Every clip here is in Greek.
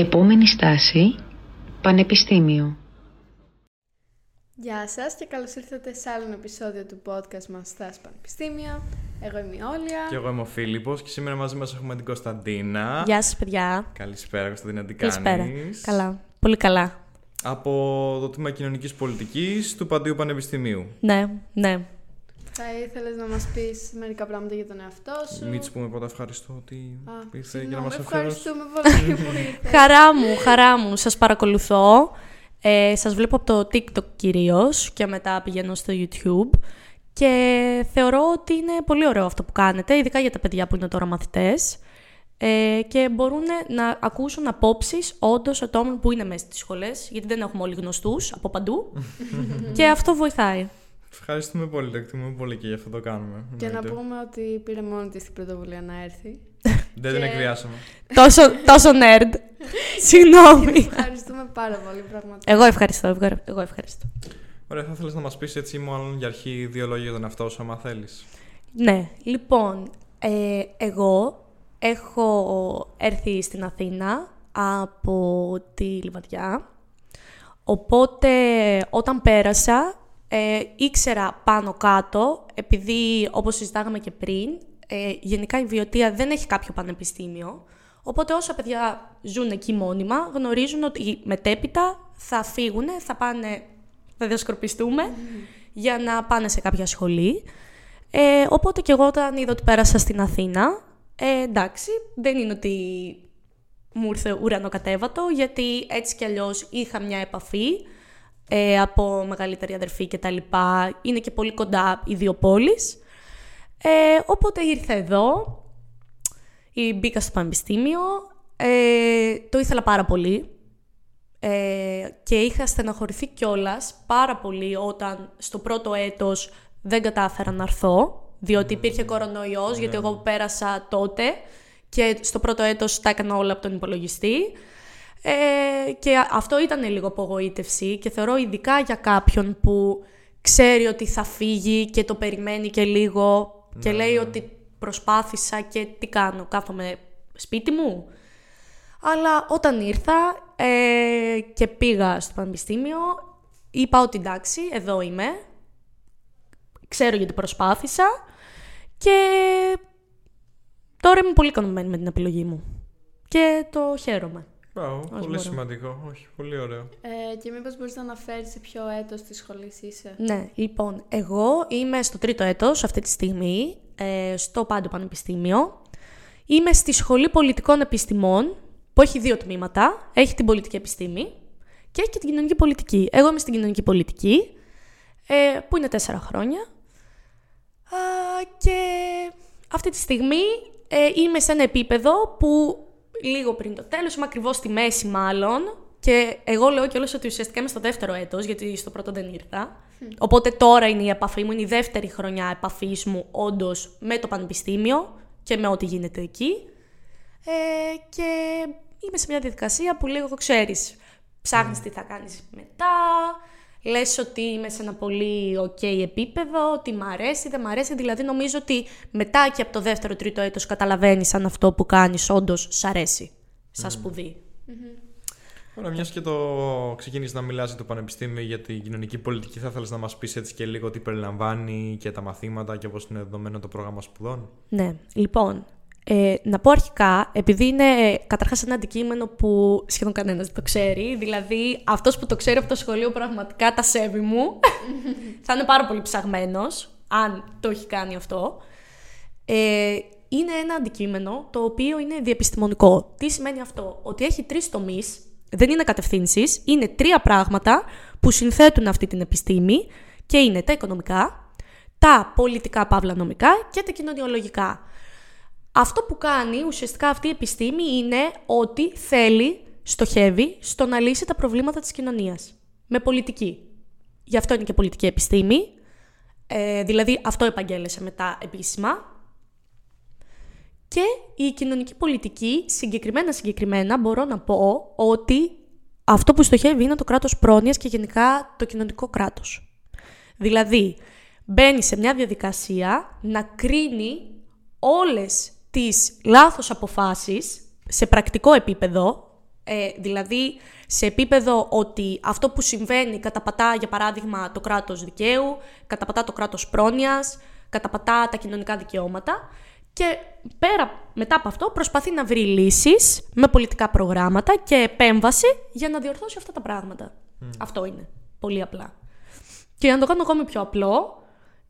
Επόμενη στάση, Πανεπιστήμιο. Γεια σας και καλώς ήρθατε σε άλλο επεισόδιο του podcast μας Στάση Πανεπιστήμιο. Εγώ είμαι η Όλια. Και εγώ είμαι ο Φίλιππος και σήμερα μαζί μας έχουμε την Κωνσταντίνα. Γεια σας παιδιά. Καλησπέρα Κωνσταντίνα, τι Καλησπέρα. κάνεις; Καλά. Πολύ καλά. Από το Τμήμα Κοινωνικής Πολιτικής του Παντίου Πανεπιστημίου. Ναι, ναι. Θα ήθελες να μας πεις μερικά πράγματα για τον εαυτό σου; Μην της πούμε πρώτα ευχαριστώ ότι Α, ήρθε για να συγγνώμη, μας ευχαριστήσει. ευχαριστούμε πολύ που ήρθες. Χαρά μου, χαρά μου. Σας παρακολουθώ. Ε, σας βλέπω από το TikTok κυρίως και μετά πηγαίνω στο YouTube. Και θεωρώ ότι είναι πολύ ωραίο αυτό που κάνετε, ειδικά για τα παιδιά που είναι τώρα μαθητές. Ε, και μπορούν να ακούσουν απόψεις όντως ατόμων που είναι μέσα στις σχολές, γιατί δεν έχουμε όλοι γνωστούς από παντού. και αυτό βοηθάει. Ευχαριστούμε πολύ, το εκτιμούμε πολύ και γι' αυτό το κάνουμε. Και να εννοείται. πούμε ότι πήρε μόνη της την πρωτοβουλία να έρθει. Δεν την και- εκβιάσαμε. τόσο, τόσο nerd. Συγγνώμη. Ευχαριστούμε πάρα πολύ πραγματικά. Εγώ ευχαριστώ, ευχα- εγώ ευχαριστώ. Ωραία, θα ήθελες να μας πεις έτσι μάλλον για αρχή δύο λόγια για τον εαυτό σου, άμα θέλεις. Ναι, λοιπόν, ε, εγώ έχω έρθει στην Αθήνα από τη Λιβαδιά, οπότε όταν πέρασα ε, ήξερα πάνω κάτω, επειδή όπως συζητάγαμε και πριν, ε, γενικά η Βιωτία δεν έχει κάποιο πανεπιστήμιο, οπότε όσα παιδιά ζουν εκεί μόνιμα γνωρίζουν ότι μετέπειτα θα φύγουν, θα πάνε, θα διασκορπιστούμε για να πάνε σε κάποια σχολή. Ε, οπότε και εγώ όταν είδα ότι πέρασα στην Αθήνα, ε, εντάξει, δεν είναι ότι μου ήρθε ουρανοκατέβατο, γιατί έτσι κι αλλιώς είχα μια επαφή ε, από μεγαλύτερη αδερφή και τα λοιπά. Είναι και πολύ κοντά οι δύο πόλεις. Ε, οπότε ήρθα εδώ, ή μπήκα στο πανεπιστήμιο, ε, το ήθελα πάρα πολύ ε, και είχα στεναχωρηθεί κιόλας πάρα πολύ όταν στο πρώτο έτος δεν κατάφερα να έρθω, διότι υπήρχε κορονοϊός, γιατί εγώ πέρασα τότε και στο πρώτο έτος τα έκανα όλα από τον υπολογιστή. Ε, και αυτό ήταν λίγο απογοήτευση και θεωρώ ειδικά για κάποιον που ξέρει ότι θα φύγει και το περιμένει και λίγο και λέει ότι προσπάθησα και τι κάνω, κάθομαι σπίτι μου. Αλλά όταν ήρθα ε, και πήγα στο πανεπιστήμιο, είπα ότι εντάξει, εδώ είμαι, ξέρω γιατί προσπάθησα και τώρα είμαι πολύ ικανοποιημένη με την επιλογή μου. Και το χαίρομαι. Μπράβο, πολύ μπορώ. σημαντικό. Όχι, πολύ ωραίο. Ε, και μήπως μπορείς να αναφέρεις σε ποιο έτος της σχολής είσαι; Ναι, λοιπόν, εγώ είμαι στο τρίτο έτος αυτή τη στιγμή, ε, στο Πάντο Πανεπιστήμιο. Είμαι στη Σχολή Πολιτικών Επιστημών, που έχει δύο τμήματα. Έχει την πολιτική επιστήμη και έχει και την κοινωνική πολιτική. Εγώ είμαι στην κοινωνική πολιτική, ε, που είναι τέσσερα χρόνια. Α, και αυτή τη στιγμή ε, είμαι σε ένα επίπεδο που λίγο πριν το τέλος, είμαι ακριβώς στη μέση μάλλον, και εγώ λέω κιόλας ότι ουσιαστικά είμαι στο δεύτερο έτος, γιατί στο πρώτο δεν ήρθα. Οπότε τώρα είναι η επαφή μου, είναι η δεύτερη χρονιά επαφής μου όντως με το πανεπιστήμιο και με ό,τι γίνεται εκεί. Ε, και είμαι σε μια διαδικασία που λίγο ξέρεις, ψάχνεις τι θα κάνεις μετά, λες ότι είμαι σε ένα πολύ ok επίπεδο, ότι μ' αρέσει, δεν μ' αρέσει. Δηλαδή νομίζω ότι μετά και από το δεύτερο τρίτο έτος καταλαβαίνεις αν αυτό που κάνεις όντως σ' αρέσει, σαν σπουδή. Ωραία, μιας και το ξεκίνησε να μιλάς για το Πανεπιστήμιο για την κοινωνική πολιτική, θα ήθελες να μας πεις έτσι και λίγο τι περιλαμβάνει και τα μαθήματα και πώς είναι δεδομένο το πρόγραμμα σπουδών; Ναι, λοιπόν, ε, να πω αρχικά, επειδή είναι ε, καταρχάς ένα αντικείμενο που σχεδόν κανένας δεν το ξέρει, δηλαδή αυτός που το ξέρει από το σχολείο πραγματικά τα σέβη μου, θα είναι πάρα πολύ ψαγμένος, αν το έχει κάνει αυτό. Ε, είναι ένα αντικείμενο το οποίο είναι διεπιστημονικό. Τι σημαίνει αυτό, ότι έχει τρεις τομείς, δεν είναι κατευθύνσεις, είναι τρία πράγματα που συνθέτουν αυτή την επιστήμη και είναι τα οικονομικά, τα πολιτικά παύλα νομικά και τα κοινωνιολογικά. Αυτό που κάνει ουσιαστικά αυτή η επιστήμη είναι ότι θέλει, στοχεύει στο να λύσει τα προβλήματα της κοινωνίας. Με πολιτική. Γι' αυτό είναι και πολιτική επιστήμη. Ε, δηλαδή αυτό επαγγέλεσε μετά επίσημα. Και η κοινωνική πολιτική, συγκεκριμένα συγκεκριμένα, μπορώ να πω ότι αυτό που στοχεύει είναι το κράτος πρόνοιας και γενικά το κοινωνικό κράτος. Δηλαδή, μπαίνει σε μια διαδικασία να κρίνει όλες τις λάθος αποφάσεις σε πρακτικό επίπεδο, Ε, δηλαδή, σε επίπεδο ότι αυτό που συμβαίνει καταπατά, για παράδειγμα, το κράτος δικαίου, καταπατά το κράτος πρόνοιας, καταπατά τα κοινωνικά δικαιώματα και πέρα μετά από αυτό προσπαθεί να βρει λύσεις με πολιτικά προγράμματα και επέμβαση για να διορθώσει αυτά τα πράγματα. Αυτό είναι. Πολύ απλά. Και για να το κάνω ακόμη πιο απλό,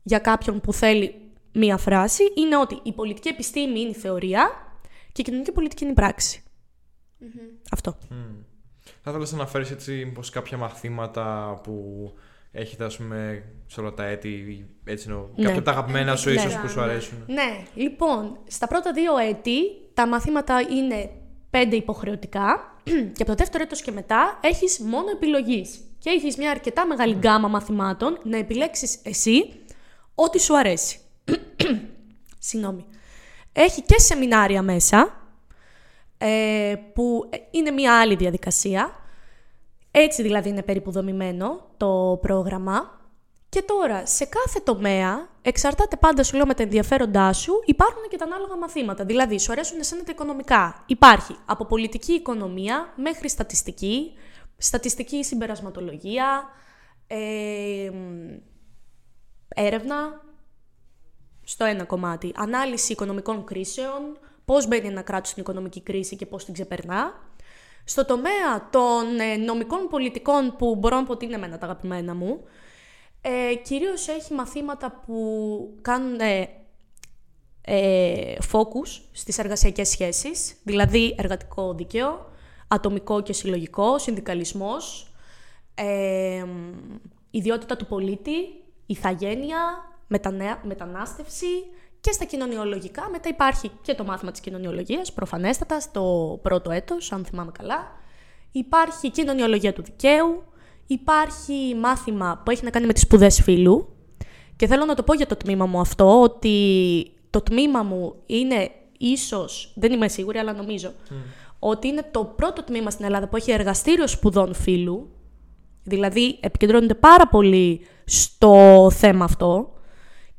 για κάποιον που θέλει μία φράση, είναι ότι η πολιτική επιστήμη είναι η θεωρία και η κοινωνική πολιτική είναι η πραξη Αυτό. Θα ήθελα να αναφέρεις έτσι πως κάποια μαθήματα που έχετε ας πούμε σε όλα τα έτη, έτσι εννοώ, Ναι. κάποια από τα αγαπημένα σου Ναι. ίσως που σου αρέσουν; Ναι, λοιπόν, στα πρώτα δύο έτη τα μαθήματα είναι πέντε υποχρεωτικά και από το δεύτερο έτος και μετά έχεις μόνο επιλογής. Και έχεις μια αρκετά μεγάλη γκάμα μαθημάτων να επιλέξεις εσύ ό,τι σου αρέσει. Συγγνώμη. Έχει και σεμινάρια μέσα, ε, που είναι μια άλλη διαδικασία. Έτσι δηλαδή είναι περίπου δομημένο το πρόγραμμα. Και τώρα, σε κάθε τομέα, εξαρτάται πάντα σου λέω με τα ενδιαφέροντά σου, υπάρχουν και τα ανάλογα μαθήματα. Δηλαδή, σου αρέσουν εσένα τα οικονομικά. Υπάρχει από πολιτική οικονομία μέχρι στατιστική, στατιστική συμπερασματολογία, ε, μ, έρευνα, στο ένα κομμάτι. Ανάλυση οικονομικών κρίσεων, πώς μπαίνει ένα κράτος στην οικονομική κρίση και πώς την ξεπερνά. Στο τομέα των ε, νομικών πολιτικών που μπορώ να πω ότι είναι εμένα τα αγαπημένα μου, ε, κυρίως έχει μαθήματα που κάνουν ε, ε, focus στις εργασιακές σχέσεις, δηλαδή εργατικό δίκαιο, ατομικό και συλλογικό, συνδικαλισμός, ε, ιδιότητα του πολίτη, ηθαγένεια, μετανέα, μετανάστευση και στα κοινωνιολογικά. Μετά υπάρχει και το μάθημα της κοινωνιολογίας, προφανέστατα, στο πρώτο έτος, αν θυμάμαι καλά. Υπάρχει κοινωνιολογία του δικαίου, υπάρχει μάθημα που έχει να κάνει με τις σπουδές φύλου. Και θέλω να το πω για το τμήμα μου αυτό, ότι το τμήμα μου είναι ίσως, δεν είμαι σίγουρη, αλλά νομίζω, ότι είναι το πρώτο τμήμα στην Ελλάδα που έχει εργαστήριο σπουδών φύλου, δηλαδή επικεντρώνεται πάρα πολύ στο θέμα αυτό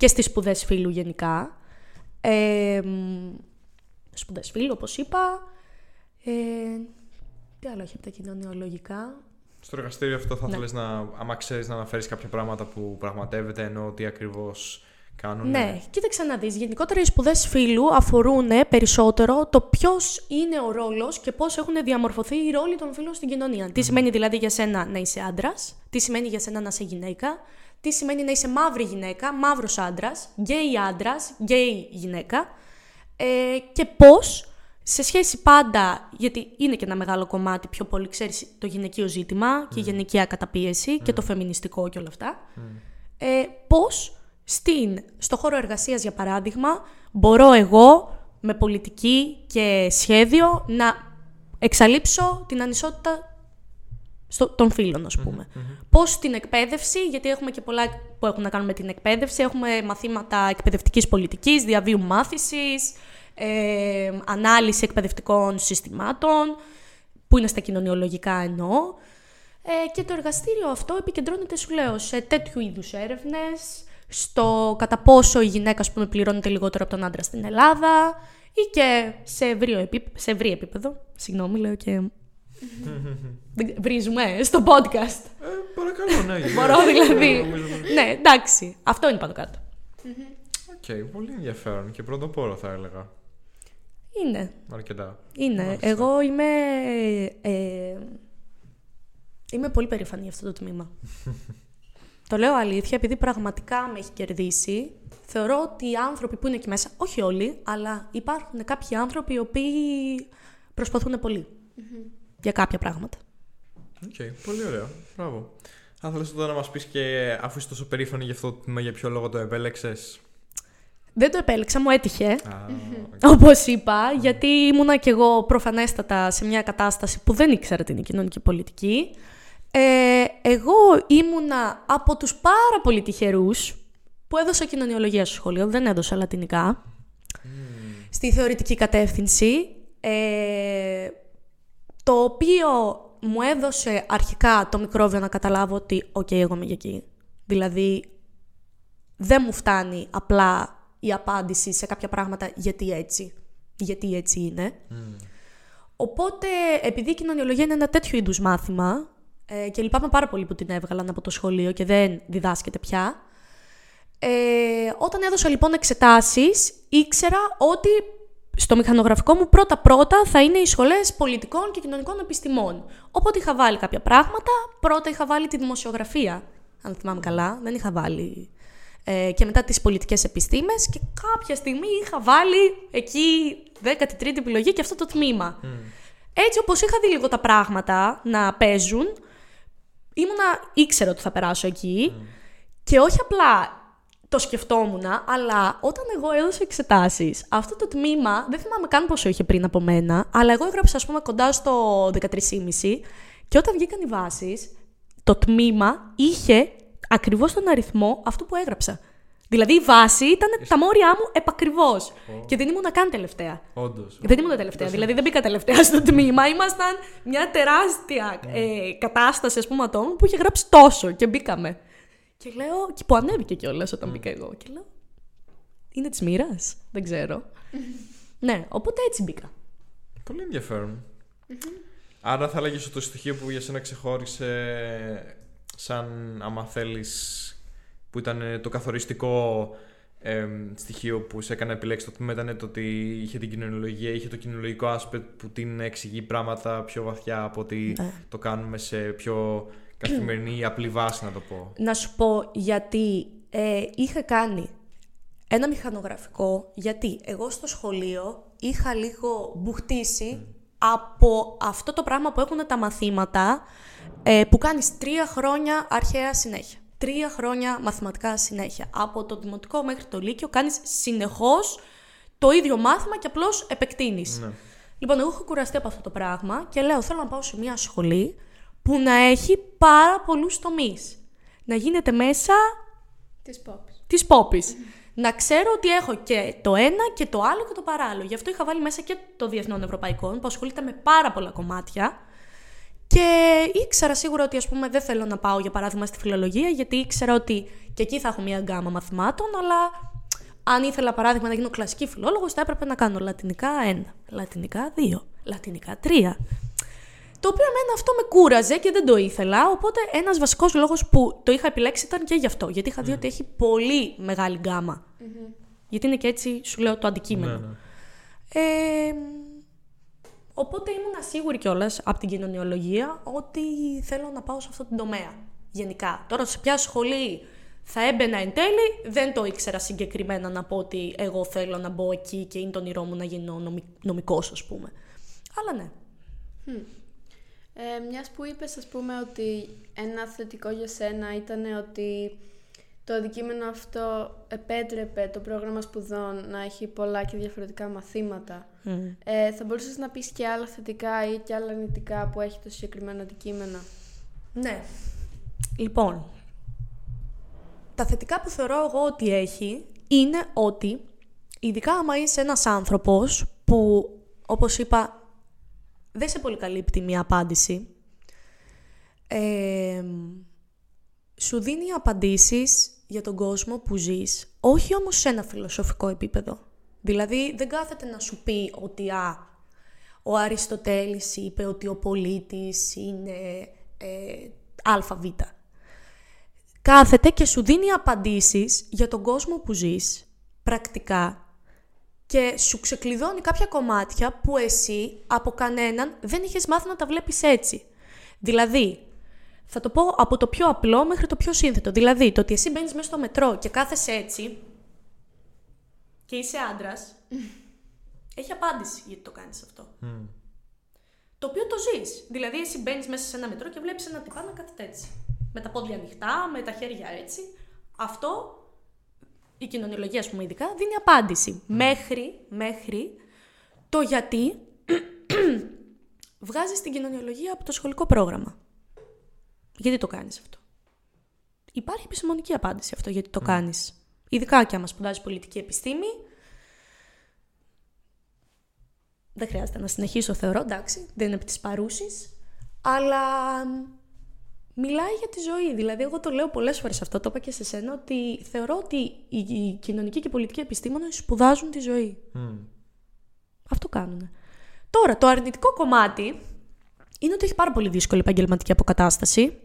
και στις σπουδές φύλου γενικά. Ε, μ, σπουδές φύλου, όπως είπα. Ε, τι άλλο έχει από τα κοινωνιολογικά; Στο εργαστήριο αυτό θα Ναι. ήθελες να, άμα ξέρεις να αναφέρεις κάποια πράγματα που πραγματεύεται, ενώ τι ακριβώς κάνουν. Ναι, κοίταξε να δεις. Γενικότερα οι σπουδές φύλου αφορούν περισσότερο το ποιος είναι ο ρόλος και πώς έχουν διαμορφωθεί οι ρόλοι των φύλων στην κοινωνία. Τι σημαίνει δηλαδή για σένα να είσαι άντρας, τι σημαίνει για σένα να είσαι γυναίκα, τι σημαίνει να είσαι μαύρη γυναίκα, μαύρος άντρας, γκέι άντρας, γκέι γυναίκα ε, και πώς σε σχέση πάντα, γιατί είναι και ένα μεγάλο κομμάτι πιο πολύ, ξέρεις, το γυναικείο ζήτημα και η γυναικεία καταπίεση και το φεμινιστικό και όλα αυτά, ε, πώς στην, στο χώρο εργασίας, για παράδειγμα, μπορώ εγώ με πολιτική και σχέδιο να εξαλείψω την ανισότητα στο, των φίλων, ας πούμε. Πώς στην εκπαίδευση, γιατί έχουμε και πολλά που έχουν να κάνουν με την εκπαίδευση, έχουμε μαθήματα εκπαιδευτικής πολιτικής, διαβίου μάθησης, ε, ανάλυση εκπαιδευτικών συστημάτων, που είναι στα κοινωνιολογικά εννοώ. Ε, και το εργαστήριο αυτό επικεντρώνεται, σου λέω, σε τέτοιου είδους έρευνες, στο κατά πόσο η γυναίκα, ας πούμε, πληρώνεται λιγότερο από τον άντρα στην Ελλάδα ή και σε ευρύ, επίπεδο, σε ευρύ επίπεδο. Συγγνώμη, λέω και... Δεν- Βρίζουμε ε, στο podcast. Ε, παρακαλώ, ναι. γιατί- Μπορώ δηλαδή. νομίζω- ναι, εντάξει. Αυτό είναι πάνω κάτω. Οκ, πολύ ενδιαφέρον και πρωτοπόρο θα έλεγα. Είναι. Αρκετά. Είναι. Μάλιστα. Εγώ είμαι. Ε, είμαι πολύ περήφανη για αυτό το τμήμα. το λέω αλήθεια, επειδή πραγματικά με έχει κερδίσει. Θεωρώ ότι οι άνθρωποι που είναι εκεί μέσα, όχι όλοι, αλλά υπάρχουν κάποιοι άνθρωποι οι οποίοι προσπαθούν πολύ για κάποια πράγματα. Οκ, πολύ ωραίο. Μπράβο. Θα ήθελες τώρα να μας πεις και αφού είσαι τόσο περήφανη για αυτό το τμήμα, για ποιο λόγο το επέλεξες; Δεν το επέλεξα, μου έτυχε. Α, Όπως είπα, γιατί ήμουνα κι εγώ προφανέστατα σε μια κατάσταση που δεν ήξερα την κοινωνική πολιτική. Ε, εγώ ήμουνα από τους πάρα πολύ τυχερούς που έδωσα κοινωνιολογία στο σχολείο, δεν έδωσα λατινικά. Στη θεωρητική κατεύθυνση, ε, το οποίο μου έδωσε αρχικά το μικρόβιο να καταλάβω ότι «ΟΚ, εγώ είμαι για εκεί». Δηλαδή, δεν μου φτάνει απλά η απάντηση σε κάποια πράγματα γιατί έτσι. Γιατί έτσι είναι. Οπότε, επειδή η κοινωνιολογία είναι ένα τέτοιο είδους μάθημα, ε, και λυπάμαι πάρα πολύ που την έβγαλαν από το σχολείο και δεν διδάσκεται πια. Ε, όταν έδωσα λοιπόν εξετάσεις, ήξερα ότι στο μηχανογραφικό μου πρώτα-πρώτα θα είναι οι σχολές πολιτικών και κοινωνικών επιστημών. Οπότε είχα βάλει κάποια πράγματα. Πρώτα είχα βάλει τη δημοσιογραφία, αν θυμάμαι καλά. Δεν είχα βάλει ε, και μετά τις πολιτικές επιστήμες και κάποια στιγμή είχα βάλει εκεί 13η επιλογή και αυτό το τμήμα. Έτσι όπως είχα δει λίγο τα πράγματα να παίζουν, ήμουνα, ήξερα ότι θα περάσω εκεί και όχι απλά το σκεφτόμουν, αλλά όταν εγώ έδωσα εξετάσεις, αυτό το τμήμα δεν θυμάμαι καν πόσο είχε πριν από μένα, αλλά εγώ έγραψα, ας πούμε, κοντά στο 13,5 και όταν βγήκαν οι βάσεις, το τμήμα είχε ακριβώς τον αριθμό αυτού που έγραψα. Δηλαδή η βάση ήταν τα μόρια μου επακριβώς. Και δεν ήμουν καν τελευταία. Όντως. Δεν ήμουν τελευταία. Δηλαδή δεν μπήκα τελευταία στο τμήμα. Ήμασταν μια τεράστια ε, κατάσταση, ας πούμε, ατόμων που είχε γράψει τόσο και μπήκαμε. Και λέω, και που ανέβηκε κιόλας όταν μπήκα εγώ. Και λέω, είναι της μοίρας. Δεν ξέρω. ναι, οπότε έτσι μπήκα. Πολύ ενδιαφέρον. Άρα θα έλεγες ότι το στοιχείο που για σένα ξεχώρισε σαν άμα θέλεις που ήταν το καθοριστικό ε, στοιχείο που σε έκανε επιλέξεις το τμήμα ήταν το ότι είχε την κοινωνιολογία, είχε το κοινωνιολογικό aspect που την εξηγεί πράγματα πιο βαθιά από ότι Ναι. το κάνουμε σε πιο καθημερινή ή απλή βάση να το πω. Να σου πω γιατί ε, είχα κάνει ένα μηχανογραφικό, γιατί εγώ στο σχολείο είχα λίγο μπουχτίσει από αυτό το πράγμα που έχουν τα μαθήματα ε, που κάνεις τρία χρόνια αρχαία συνέχεια. Τρία χρόνια μαθηματικά συνέχεια. Από το δημοτικό μέχρι το λύκειο κάνεις συνεχώς το ίδιο μάθημα και απλώς επεκτείνεις. Ναι. Λοιπόν, εγώ έχω κουραστεί από αυτό το πράγμα και λέω θέλω να πάω σε μια σχολή που να έχει πάρα πολλούς τομείς. Να γίνεται μέσα Της pop. της πόπης. Να ξέρω ότι έχω και το ένα και το άλλο και το παράλληλο. Γι' αυτό είχα βάλει μέσα και το Διεθνών Ευρωπαϊκών που ασχολείται με πάρα πολλά κομμάτια. Και ήξερα σίγουρα ότι ας πούμε δεν θέλω να πάω για παράδειγμα στη φιλολογία γιατί ήξερα ότι και εκεί θα έχω μια γκάμα μαθημάτων αλλά αν ήθελα παράδειγμα να γίνω κλασική φιλόλογος θα έπρεπε να κάνω λατινικά 1, λατινικά 2, λατινικά 3. Το οποίο εμένα αυτό με κούραζε και δεν το ήθελα. Οπότε ένας βασικός λόγος που το είχα επιλέξει ήταν και γι' αυτό. Γιατί είχα δει ότι έχει πολύ μεγάλη γκάμα. Γιατί είναι και έτσι, σου λέω, το αντικείμενο. Ναι, ναι. Ε, οπότε ήμουν σίγουρη κιόλας από την κοινωνιολογία ότι θέλω να πάω σε αυτό το τομέα. Γενικά. Τώρα σε ποια σχολή θα έμπαινα εν τέλει, δεν το ήξερα συγκεκριμένα να πω ότι εγώ θέλω να μπω εκεί και είναι το όνειρό μου να γίνω νομι, νομικός, ας πούμε. Αλλά ναι. Ε, μιας που είπες, ας πούμε, ότι ένα θετικό για σένα ήταν ότι το αντικείμενο αυτό επέτρεπε το πρόγραμμα σπουδών να έχει πολλά και διαφορετικά μαθήματα. Ε, θα μπορούσες να πεις και άλλα θετικά ή και άλλα αρνητικά που έχει το συγκεκριμένο αντικείμενο; Ναι. Λοιπόν, τα θετικά που θεωρώ εγώ ότι έχει είναι ότι, ειδικά άμα είσαι ένας άνθρωπος που, όπως είπα, δεν σε πολύ καλύπτει μία απάντηση, ε, σου δίνει απαντήσεις για τον κόσμο που ζεις, όχι όμως σε ένα φιλοσοφικό επίπεδο. Δηλαδή, δεν κάθεται να σου πει ότι α, ο Αριστοτέλης είπε ότι ο πολίτης είναι ε, ΑΒ. Κάθεται και σου δίνει απαντήσεις για τον κόσμο που ζεις, πρακτικά, και σου ξεκλειδώνει κάποια κομμάτια που εσύ από κανέναν δεν είχες μάθει να τα βλέπεις έτσι. Δηλαδή, θα το πω από το πιο απλό μέχρι το πιο σύνθετο. Δηλαδή, το ότι εσύ μπαίνεις μέσα στο μετρό και κάθεσαι έτσι και είσαι άντρας, έχει απάντηση γιατί το κάνεις αυτό. Το οποίο το ζεις. Δηλαδή, εσύ μπαίνεις μέσα σε ένα μετρό και βλέπεις ένα τυπά να κάθεται έτσι. Με τα πόδια ανοιχτά, με τα χέρια έτσι. Αυτό η κοινωνιολογία, α πούμε, ειδικά, δίνει απάντηση. Μέχρι, μέχρι το γιατί βγάζεις την κοινωνιολογία από το σχολικό πρόγραμμα. Γιατί το κάνεις αυτό; Υπάρχει επιστημονική απάντηση αυτό γιατί το κάνεις. Ειδικά και άμα σπουδάζεις πολιτική επιστήμη, δεν χρειάζεται να συνεχίσω, θεωρώ, εντάξει, δεν είναι από τις παρούσεις, αλλά μ, μιλάει για τη ζωή. Δηλαδή, εγώ το λέω πολλές φορές αυτό, το είπα και σε σένα, ότι θεωρώ ότι οι, οι κοινωνικοί και πολιτικοί επιστήμονες σπουδάζουν τη ζωή. Μμ. Αυτό κάνουν. Τώρα, το αρνητικό κομμάτι είναι ότι έχει πάρα πολύ δύσκολη επαγγελματική αποκατάσταση.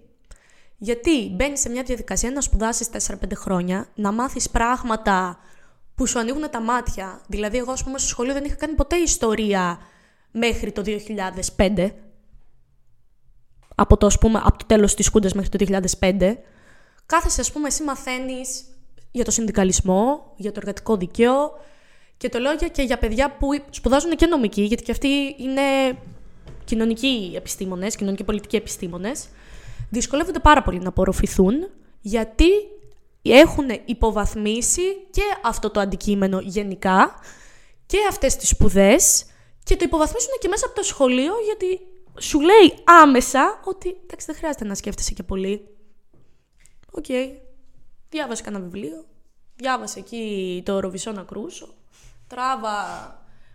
Γιατί μπαίνεις σε μια διαδικασία να σπουδάσεις 4-5 χρόνια, να μάθεις πράγματα που σου ανοίγουν τα μάτια. Δηλαδή, εγώ, ας πούμε, στο σχολείο δεν είχα κάνει ποτέ ιστορία μέχρι το 2005. Από το, ας πούμε, από το τέλος της Κούντας μέχρι το 2005. Κάθεσαι, ας πούμε, εσύ μαθαίνεις για το συνδικαλισμό, για το εργατικό δίκαιο και το λέω και για παιδιά που σπουδάζουν και νομική, γιατί και αυτοί είναι κοινωνικοί επιστήμονες, κοινωνικοί πολιτικοί επιστήμονες. Δυσκολεύονται πάρα πολύ να απορροφηθούν, γιατί έχουν υποβαθμίσει και αυτό το αντικείμενο γενικά και αυτές τις σπουδές και το υποβαθμίσουν και μέσα από το σχολείο γιατί σου λέει άμεσα ότι εντάξει δεν χρειάζεται να σκέφτεσαι και πολύ. OK, okay. διάβασε κανένα βιβλίο, διάβασε εκεί το Ροβινσώνα Κρούσο, τράβα,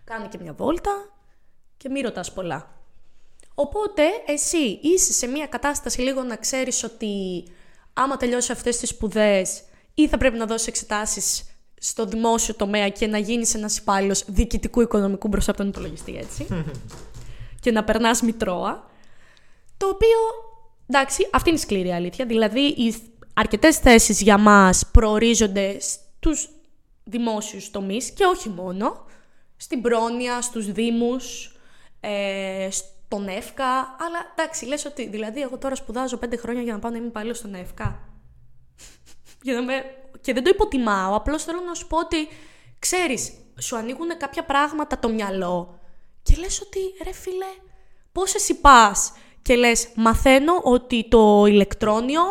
κάνε και μια βόλτα και μη ρωτάς πολλά. Οπότε εσύ είσαι σε μια κατάσταση λίγο να ξέρεις ότι άμα τελειώσει αυτές τις σπουδές ή θα πρέπει να δώσεις εξετάσεις στο δημόσιο τομέα και να γίνεις ένας υπάλληλος διοικητικού οικονομικού μπροστά από τον υπολογιστή, έτσι. και να περνάς μητρώα. Το οποίο, εντάξει, αυτή είναι η σκληρή αλήθεια. Δηλαδή, οι αρκετές θέσεις για μας προορίζονται στους δημόσιους τομείς και όχι μόνο. Στην πρόνοια, στους δήμους, ε, στον ΕΦΚΑ. Αλλά εντάξει, λες ότι δηλαδή εγώ τώρα σπουδάζω πέντε χρόνια για να πάω να είμαι υπάλληλος στον ΕΦΚΑ. για να με... Και δεν το υποτιμάω, απλώς θέλω να σου πω ότι ξέρεις, σου ανοίγουν κάποια πράγματα το μυαλό και λες ότι ρε φίλε, πώς εσύ πας και λες μαθαίνω ότι το ηλεκτρόνιο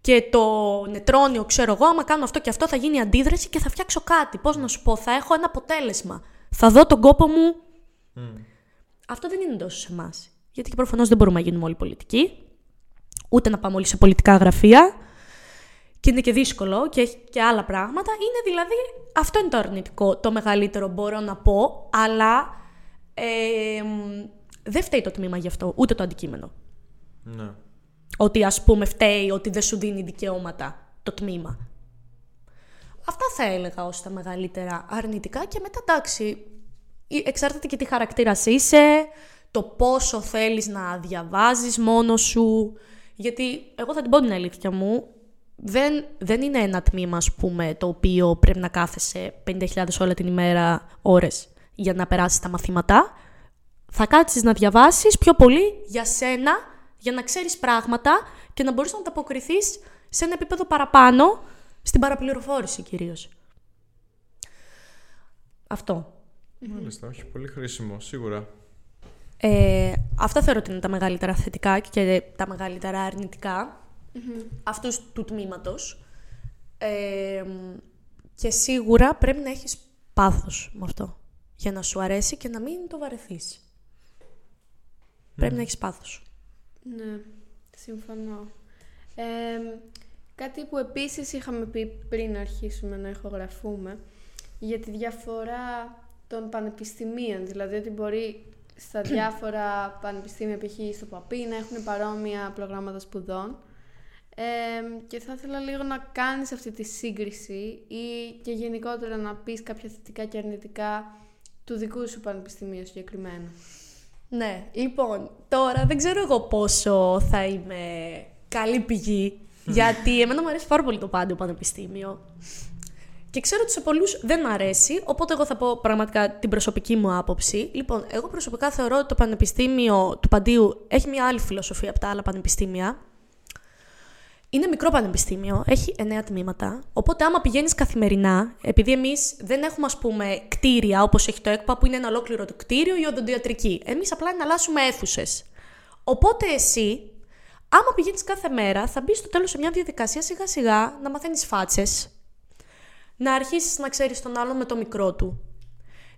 και το νετρόνιο, ξέρω εγώ, άμα κάνω αυτό και αυτό θα γίνει αντίδραση και θα φτιάξω κάτι. Πώς να σου πω, θα έχω ένα αποτέλεσμα. Θα δω τον κόπο μου. Αυτό δεν είναι τόσο σε εμάς. Γιατί και προφανώς δεν μπορούμε να γίνουμε όλοι πολιτικοί, ούτε να πάμε όλοι σε πολιτικά γραφεία. Και είναι και δύσκολο και έχει και άλλα πράγματα. Είναι δηλαδή, αυτό είναι το αρνητικό, το μεγαλύτερο μπορώ να πω, αλλά ε, δεν φταίει το τμήμα γι' αυτό, ούτε το αντικείμενο. Ναι. Ότι ας πούμε φταίει ότι δεν σου δίνει δικαιώματα το τμήμα. Αυτά θα έλεγα ως τα μεγαλύτερα αρνητικά και μετά εντάξει, εξάρτηται και τι χαρακτήρας είσαι, το πόσο θέλεις να διαβάζεις μόνος σου, γιατί εγώ θα την πω την αλήθεια μου, δεν, δεν είναι ένα τμήμα, ας πούμε, το οποίο πρέπει να κάθεσαι 50.000 όλα την ημέρα ώρες για να περάσεις τα μαθήματα. Θα κάτσεις να διαβάσεις πιο πολύ για σένα, για να ξέρεις πράγματα και να μπορείς να ανταποκριθείς σε ένα επίπεδο παραπάνω, στην παραπληροφόρηση κυρίως. Αυτό. Μάλιστα, όχι, πολύ χρήσιμο, σίγουρα. Ε, αυτά θεωρώ ότι είναι τα μεγαλύτερα θετικά και τα μεγαλύτερα αρνητικά mm-hmm. αυτούς του τμήματος. Ε, και σίγουρα πρέπει να έχεις πάθος με αυτό για να σου αρέσει και να μην το βαρεθείς. Πρέπει να έχεις πάθος. Ναι, συμφωνώ. Ε, κάτι που επίσης είχαμε πει πριν αρχίσουμε να ηχογραφούμε για τη διαφορά των πανεπιστημίων, δηλαδή ότι μπορεί στα διάφορα πανεπιστήμια, π.χ. στο ΠΑΠΗ, να έχουν παρόμοια προγράμματα σπουδών και θα ήθελα λίγο να κάνεις αυτή τη σύγκριση ή και γενικότερα να πεις κάποια θετικά και αρνητικά του δικού σου πανεπιστημίου συγκεκριμένα. Ναι, λοιπόν, τώρα δεν ξέρω εγώ πόσο θα είμαι καλή πηγή, γιατί εμένα μου αρέσει πάρα πολύ το πάντιο πανεπιστήμιο. Και ξέρω ότι σε πολλούς δεν μ' αρέσει, οπότε εγώ θα πω πραγματικά την προσωπική μου άποψη. Λοιπόν, εγώ προσωπικά θεωρώ ότι το Πανεπιστήμιο του Παντίου έχει μια άλλη φιλοσοφία από τα άλλα πανεπιστήμια. Είναι μικρό πανεπιστήμιο, έχει εννέα τμήματα. Οπότε, άμα πηγαίνεις καθημερινά, επειδή εμείς δεν έχουμε, ας πούμε, κτίρια όπως έχει το ΕΚΠΑ, που είναι ένα ολόκληρο το κτίριο ή οδοντιατρική. Εμείς απλά εναλλάσσουμε αίθουσες. Οπότε, εσύ, άμα πηγαίνεις κάθε μέρα, θα μπεις στο τέλος σε μια διαδικασία σιγά-σιγά να μαθαίνεις φάτσες, να αρχίσεις να ξέρεις τον άλλον με το μικρό του.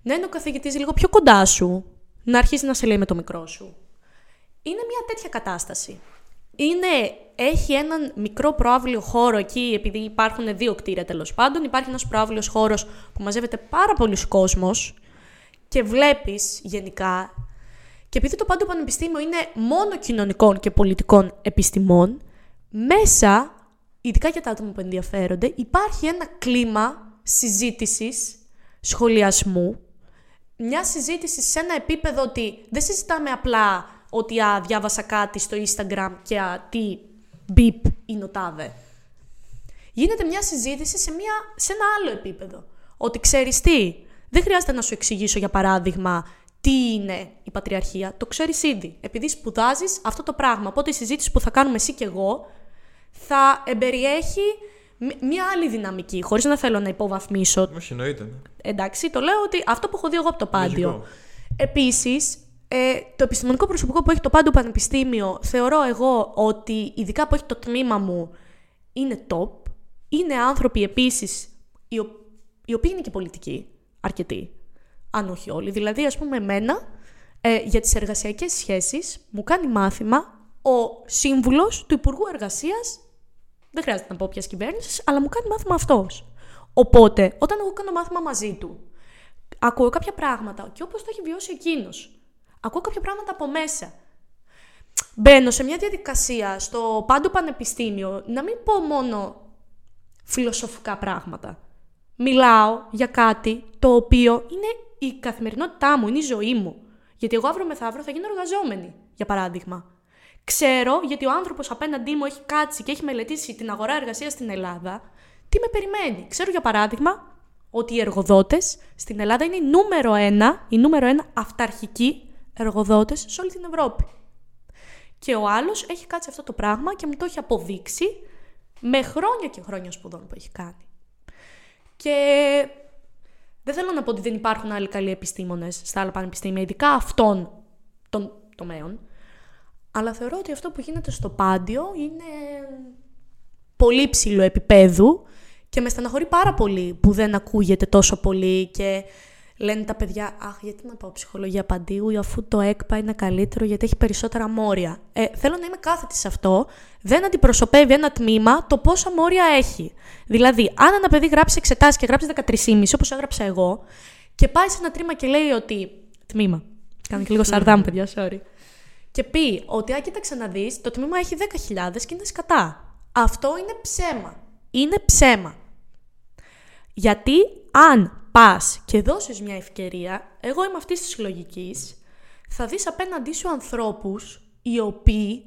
Να είναι ο καθηγητής λίγο πιο κοντά σου. Να αρχίσει να σε λέει με το μικρό σου. Είναι μια τέτοια κατάσταση είναι, έχει έναν μικρό προάβλιο χώρο εκεί, επειδή υπάρχουν δύο κτίρια τέλος πάντων. Υπάρχει ένας προάβλιο χώρος που μαζεύεται πάρα πολλοί κόσμος και βλέπεις γενικά. Και επειδή το πάντο πανεπιστήμιο είναι μόνο κοινωνικών και πολιτικών επιστημών, μέσα, ειδικά για τα άτομα που ενδιαφέρονται, υπάρχει ένα κλίμα συζήτησης, σχολιασμού, μια συζήτηση σε ένα επίπεδο ότι δεν συζητάμε απλά ότι α, διάβασα κάτι στο Instagram και α, τι μπιπ είναι ο τάδε. Γίνεται μια συζήτηση σε, μια, σε ένα άλλο επίπεδο. Ότι ξέρεις τι, δεν χρειάζεται να σου εξηγήσω για παράδειγμα τι είναι η πατριαρχία. Το ξέρεις ήδη. Επειδή σπουδάζεις αυτό το πράγμα. Οπότε η συζήτηση που θα κάνουμε εσύ και εγώ θα εμπεριέχει μια άλλη δυναμική, χωρίς να θέλω να υποβαθμίσω. Όχι, εννοείται. ναι. Εντάξει, το λέω ότι αυτό που έχω δει εγώ από το πάντιο. Λογικό. Επίση, ε, το επιστημονικό προσωπικό που έχει το πάντιο πανεπιστήμιο, θεωρώ εγώ ότι ειδικά που έχει το τμήμα μου, είναι top. Είναι άνθρωποι επίσης οι, ο- οι οποίοι είναι και πολιτικοί, αρκετοί, αν όχι όλοι. Δηλαδή, ας πούμε, εμένα, ε, για τις εργασιακές σχέσεις, μου κάνει μάθημα ο σύμβουλος του Υπουργού Εργασίας δεν χρειάζεται να πω ποιας κυβέρνησης, αλλά μου κάνει μάθημα αυτός. Οπότε, όταν εγώ κάνω μάθημα μαζί του, ακούω κάποια πράγματα και όπως το έχει βιώσει εκείνος, ακούω κάποια πράγματα από μέσα. Μπαίνω σε μια διαδικασία στο πάντο πανεπιστήμιο να μην πω μόνο φιλοσοφικά πράγματα. Μιλάω για κάτι το οποίο είναι η καθημερινότητά μου, είναι η ζωή μου. Γιατί εγώ αύριο μεθαύριο θα γίνω εργαζόμενη, για παράδειγμα. Ξέρω, γιατί ο άνθρωπος απέναντί μου έχει κάτσει και έχει μελετήσει την αγορά εργασίας στην Ελλάδα, τι με περιμένει; Ξέρω, για παράδειγμα, ότι οι εργοδότες στην Ελλάδα είναι η νούμερο ένα, η νούμερο ένα αυταρχικοί εργοδότες σε όλη την Ευρώπη. Και ο άλλος έχει κάτσει αυτό το πράγμα και μου το έχει αποδείξει με χρόνια και χρόνια σπουδών που έχει κάνει. Και δεν θέλω να πω ότι δεν υπάρχουν άλλοι καλοί επιστήμονες στα άλλα πανεπιστήμια, ειδικά αυτών των τομέων. Αλλά θεωρώ ότι αυτό που γίνεται στο πάντιο είναι πολύ ψηλό επίπεδου και με στεναχωρεί πάρα πολύ που δεν ακούγεται τόσο πολύ και λένε τα παιδιά «Αχ, γιατί να πάω ψυχολογία παντίου αφού το ΕΚΠΑ είναι καλύτερο γιατί έχει περισσότερα μόρια». Ε, θέλω να είμαι κάθετη σε αυτό. Δεν αντιπροσωπεύει ένα τμήμα το πόσα μόρια έχει. Δηλαδή, αν ένα παιδί γράψει εξετάσεις και γράψει 13,5 όπως έγραψα εγώ και πάει σε ένα τμήμα και λέει ότι... Τμήμα. Κάνω και λίγο σαρδάμ, παιδιά, sorry και πει ότι, α, κοίταξε να δεις, το τμήμα έχει 10.000 και είναι σκατά. Αυτό είναι ψέμα. Είναι ψέμα. Γιατί αν πας και δώσεις μια ευκαιρία, εγώ είμαι αυτής της λογικής, θα δεις απέναντί σου ανθρώπους οι οποίοι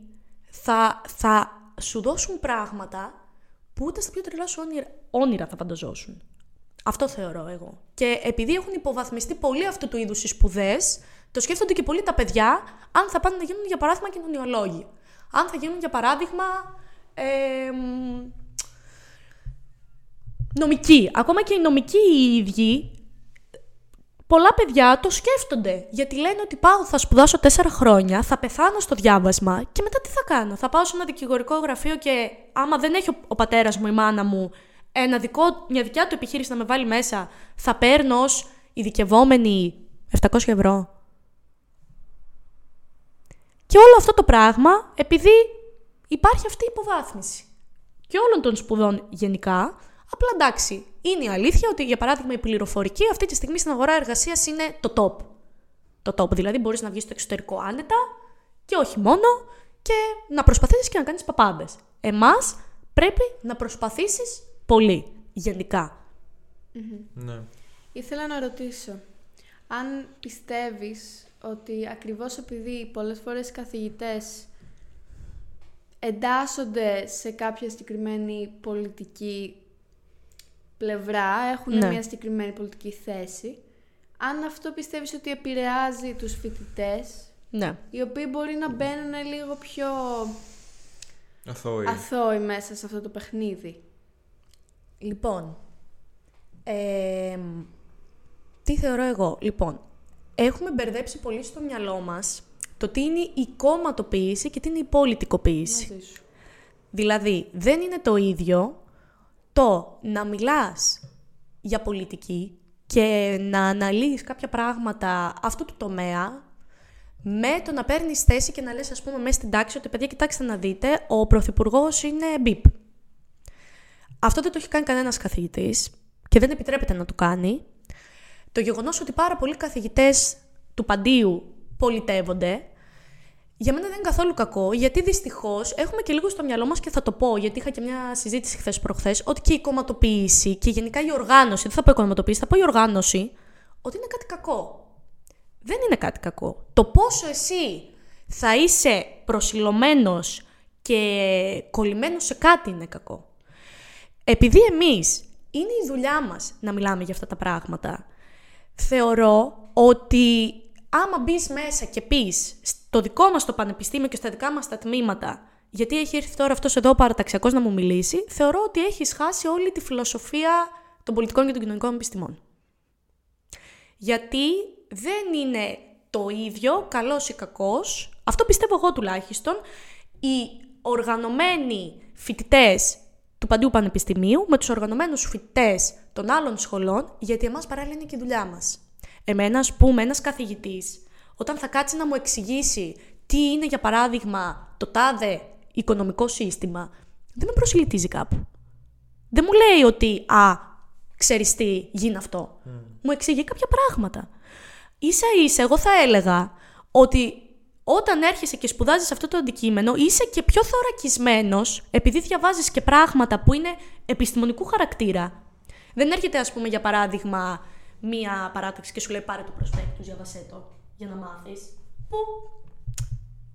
θα, θα σου δώσουν πράγματα που ούτε στα πιο τρελά σου όνειρα, όνειρα θα φανταζόσουν. Αυτό θεωρώ εγώ. Και επειδή έχουν υποβαθμιστεί πολύ αυτού του είδους οι σπουδές, το σκέφτονται και πολύ τα παιδιά αν θα πάνε να γίνουν για παράδειγμα κοινωνιολόγοι. Αν θα γίνουν για παράδειγμα. Ε, μ, νομικοί. Ακόμα και οι νομικοί οι ίδιοι, πολλά παιδιά το σκέφτονται. Γιατί λένε ότι πάω, θα σπουδάσω τέσσερα χρόνια, θα πεθάνω στο διάβασμα και μετά τι θα κάνω; Θα πάω σε ένα δικηγορικό γραφείο και άμα δεν έχει ο, ο πατέρας μου, η μάνα μου, ένα δικό, μια δικιά του επιχείρηση να με βάλει μέσα, θα παίρνω ως ειδικευόμενη 700 ευρώ. Και όλο αυτό το πράγμα, επειδή υπάρχει αυτή η υποβάθμιση. Και όλων των σπουδών γενικά, απλά εντάξει, είναι η αλήθεια ότι για παράδειγμα η πληροφορική αυτή τη στιγμή στην αγορά εργασίας είναι το top. Το top, δηλαδή μπορείς να βγεις στο εξωτερικό άνετα και όχι μόνο και να προσπαθήσεις και να κάνεις παπάδε. Εμάς πρέπει να προσπαθήσεις πολύ, γενικά. Ναι. Ήθελα να ρωτήσω, αν πιστεύεις ότι ακριβώς επειδή πολλές φορές οι καθηγητές εντάσσονται σε κάποια συγκεκριμένη πολιτική πλευρά, έχουν Ναι. μια συγκεκριμένη πολιτική θέση, αν αυτό πιστεύεις ότι επηρεάζει τους φοιτητές, Ναι. οι οποίοι μπορεί να μπαίνουν λίγο πιο Αθώοι. αθώοι μέσα σε αυτό το παιχνίδι. Λοιπόν, ε, τι θεωρώ εγώ; Λοιπόν, έχουμε μπερδέψει πολύ στο μυαλό μας το τι είναι η κομματοποίηση και τι είναι η πολιτικοποίηση. Μαζί σου. Δηλαδή, δεν είναι το ίδιο το να μιλάς για πολιτική και να αναλύεις κάποια πράγματα αυτού του τομέα με το να παίρνεις θέση και να λες, ας πούμε, μέσα στην τάξη ότι, παιδιά, κοιτάξτε να δείτε, ο Πρωθυπουργός είναι μπιπ. Αυτό δεν το έχει κάνει κανένας καθηγητής και δεν επιτρέπεται να το κάνει. Το γεγονός ότι πάρα πολλοί καθηγητές του Παντίου πολιτεύονται, για μένα δεν είναι καθόλου κακό, γιατί δυστυχώς έχουμε και λίγο στο μυαλό μας και θα το πω, γιατί είχα και μια συζήτηση χθες προχθές, ότι και η κομματοποίηση και γενικά η οργάνωση, δεν θα πω η κομματοποίηση, θα πω η οργάνωση, ότι είναι κάτι κακό. δεν είναι κάτι κακό. Το πόσο εσύ θα είσαι προσιλωμένος και κολλημένος σε κάτι είναι κακό. Επειδή εμείς είναι η δουλειά μας να μιλάμε για αυτά τα πράγματα, θεωρώ ότι άμα μπεις μέσα και πεις στο δικό μας το πανεπιστήμιο και στα δικά μας τα τμήματα γιατί έχει έρθει τώρα αυτός εδώ παραταξιακός να μου μιλήσει, θεωρώ ότι έχεις χάσει όλη τη φιλοσοφία των πολιτικών και των κοινωνικών επιστημών. Γιατί δεν είναι το ίδιο, καλός ή κακός, αυτό πιστεύω εγώ τουλάχιστον, οι οργανωμένοι φοιτητές του Παντίου Πανεπιστημίου με τους οργανωμένους φοιτητές των άλλων σχολών, γιατί εμάς παράλληλα είναι και η δουλειά μας. Εμένα, ας πούμε, ένας καθηγητής, όταν θα κάτσει να μου εξηγήσει τι είναι, για παράδειγμα, το τάδε οικονομικό σύστημα, δεν με προσιλητίζει κάπου. Δεν μου λέει ότι, α, ξέρεις τι, γίνει αυτό. Μου εξηγεί κάποια πράγματα. Ίσα ίσα, εγώ θα έλεγα ότι όταν έρχεσαι και σπουδάζεις αυτό το αντικείμενο, είσαι και πιο θωρακισμένος, επειδή διαβάζεις και πράγματα που είναι επιστημονικού χαρακτήρα. Δεν έρχεται, ας πούμε, για παράδειγμα, μία παράταξη και σου λέει πάρε το προσπέκτους, διαβασέ το, για να μάθεις. Που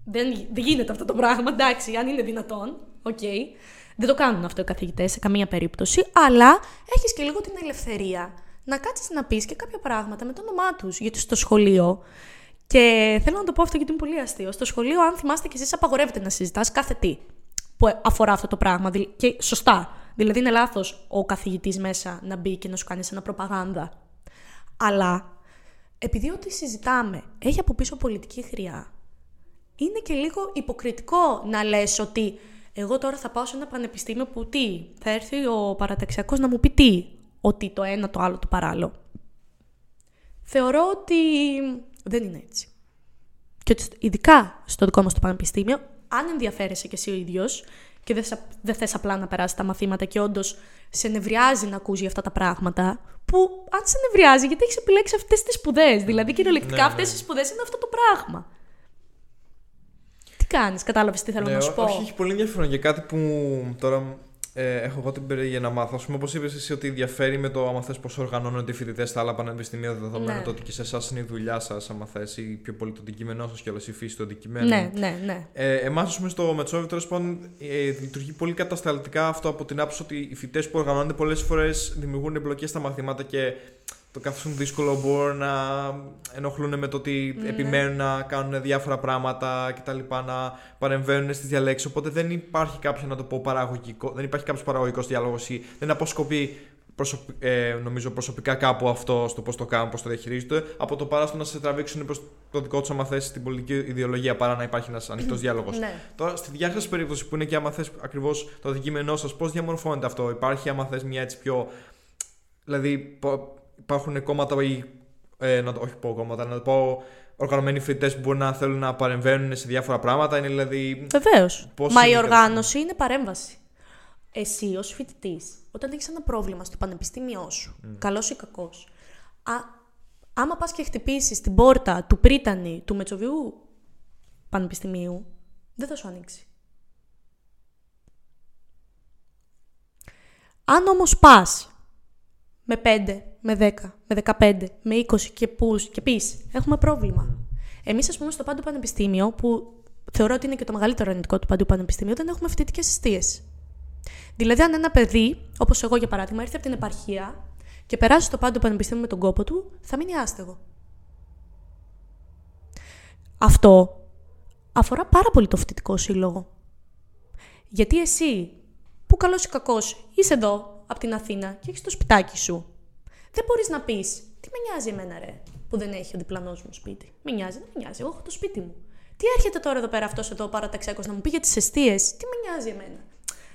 δεν, δεν γίνεται αυτό το πράγμα, εντάξει, αν είναι δυνατόν, OK. Okay. Δεν το κάνουν αυτό οι καθηγητές σε καμία περίπτωση, αλλά έχεις και λίγο την ελευθερία να κάτσεις να πεις και κάποια πράγματα με το όνομά τους. Γιατί στο σχολείο. Και θέλω να το πω αυτό γιατί είναι πολύ αστείο. Στο σχολείο, αν θυμάστε κι εσείς, απαγορεύεται να συζητάς κάθε τι που αφορά αυτό το πράγμα. Και σωστά. Δηλαδή, είναι λάθος ο καθηγητής μέσα να μπει και να σου κάνει ένα προπαγάνδα. Αλλά επειδή ό,τι συζητάμε έχει από πίσω πολιτική χρειά, είναι και λίγο υποκριτικό να λες ότι εγώ τώρα θα πάω σε ένα πανεπιστήμιο που τι, θα έρθει ο παραταξιακός να μου πει τι, ότι το ένα το άλλο το παράλληλο. Θεωρώ ότι δεν είναι έτσι. Και ότι ειδικά στο δικό μας το πανεπιστήμιο, αν ενδιαφέρεσαι και εσύ ο ίδιος και δεν, δεν θες απλά να περάσει τα μαθήματα και όντως σε νευριάζει να ακούσει αυτά τα πράγματα, που αν σε νευριάζει γιατί έχεις επιλέξει αυτές τις σπουδές. Δηλαδή κυριολεκτικά ναι, αυτές ναι. οι σπουδές είναι αυτό το πράγμα κάνεις, κατάλαβες τι θέλω ναι, να σου πω; Όχι, έχει πολύ ενδιαφέρον για κάτι που τώρα ε, έχω εγώ την περίεργεια να μάθω. Α πούμε, όπως είπες εσύ, ότι διαφέρει με το άμα θες πώς οργανώνονται οι φοιτητές στα άλλα πανεπιστήμια, δεδομένου ναι. το ότι και σε εσάς είναι η δουλειά σας, άμα θες, ή πιο πολύ το αντικείμενό σας και όλες η φύση του αντικειμένου. Ναι, ναι, ναι. Ε, Εμάς, ας πούμε, στο Μετσόβι, τέλος πάντων, ε, λειτουργεί πολύ κατασταλτικά αυτό από την άποψη ότι οι φοιτητές που οργανώνονται πολλές φορές δημιουργούν εμπλοκέ στα μαθήματα και το καθώς δύσκολο μπορούν να ενοχλούν με το ότι ναι. επιμένουν να κάνουν διάφορα πράγματα και τα λοιπά, να παρεμβαίνουν στις διαλέξεις, οπότε δεν υπάρχει κάποιο να το πω παραγωγικό, δεν υπάρχει κάποιος παραγωγικός διάλογος ή δεν αποσκοπεί ε, νομίζω προσωπικά κάπου αυτό στο πώς το κάνουν, πώς το διαχειρίζονται, από το παράστο να σε τραβήξουν προς το δικό τους άμα θέσει την πολιτική ιδεολογία παρά να υπάρχει ένας ανοιχτός διάλογος. Ναι. Τώρα, στη διάρκεια περίπτωσης που είναι και άμα θες ακριβώς το αντικείμενό σας, πώς διαμορφώνεται αυτό, υπάρχει άμα θες μια έτσι πιο. Δηλαδή, υπάρχουν κόμματα ή. Ε, να το, όχι πω κόμματα, να το πω οργανωμένοι φοιτητές που μπορεί να θέλουν να παρεμβαίνουν σε διάφορα πράγματα. Είναι δηλαδή. Βεβαίως. Μα η οργάνωση είναι παρέμβαση. Εσύ ως φοιτητής, όταν έχεις ένα πρόβλημα στο πανεπιστήμιό σου, mm. καλός ή κακός, άμα πας και χτυπήσεις την πόρτα του Πρίτανη, του Μετσοβιού Πανεπιστημίου, δεν θα σου ανοίξει. Αν όμως πας με 5, με 10, με 15, με 20 και πούς και πεις, έχουμε πρόβλημα. Εμείς, ας πούμε, στο Πάντου Πανεπιστήμιο, που θεωρώ ότι είναι και το μεγαλύτερο αρνητικό του Πάντου Πανεπιστήμιου, δεν έχουμε φοιτητικές αιστείες. Δηλαδή, αν ένα παιδί, όπως εγώ για παράδειγμα, έρθει από την επαρχία και περάσει στο Πάντου Πανεπιστήμιο με τον κόπο του, θα μείνει άστεγο. Αυτό αφορά πάρα πολύ το φοιτητικό σύλλογο. Γιατί εσύ, που καλός ή κακός είσαι εδώ, από την Αθήνα και έχεις το σπιτάκι σου. Δεν μπορείς να πεις, Τι με νοιάζει εμένα, ρε, που δεν έχει ο διπλανός μου σπίτι. Με νοιάζει, δεν με νοιάζει. Εγώ έχω το σπίτι μου. Τι έρχεται τώρα εδώ πέρα αυτός εδώ παραταξιακό να μου πει για τις αιστείες, τι με νοιάζει εμένα.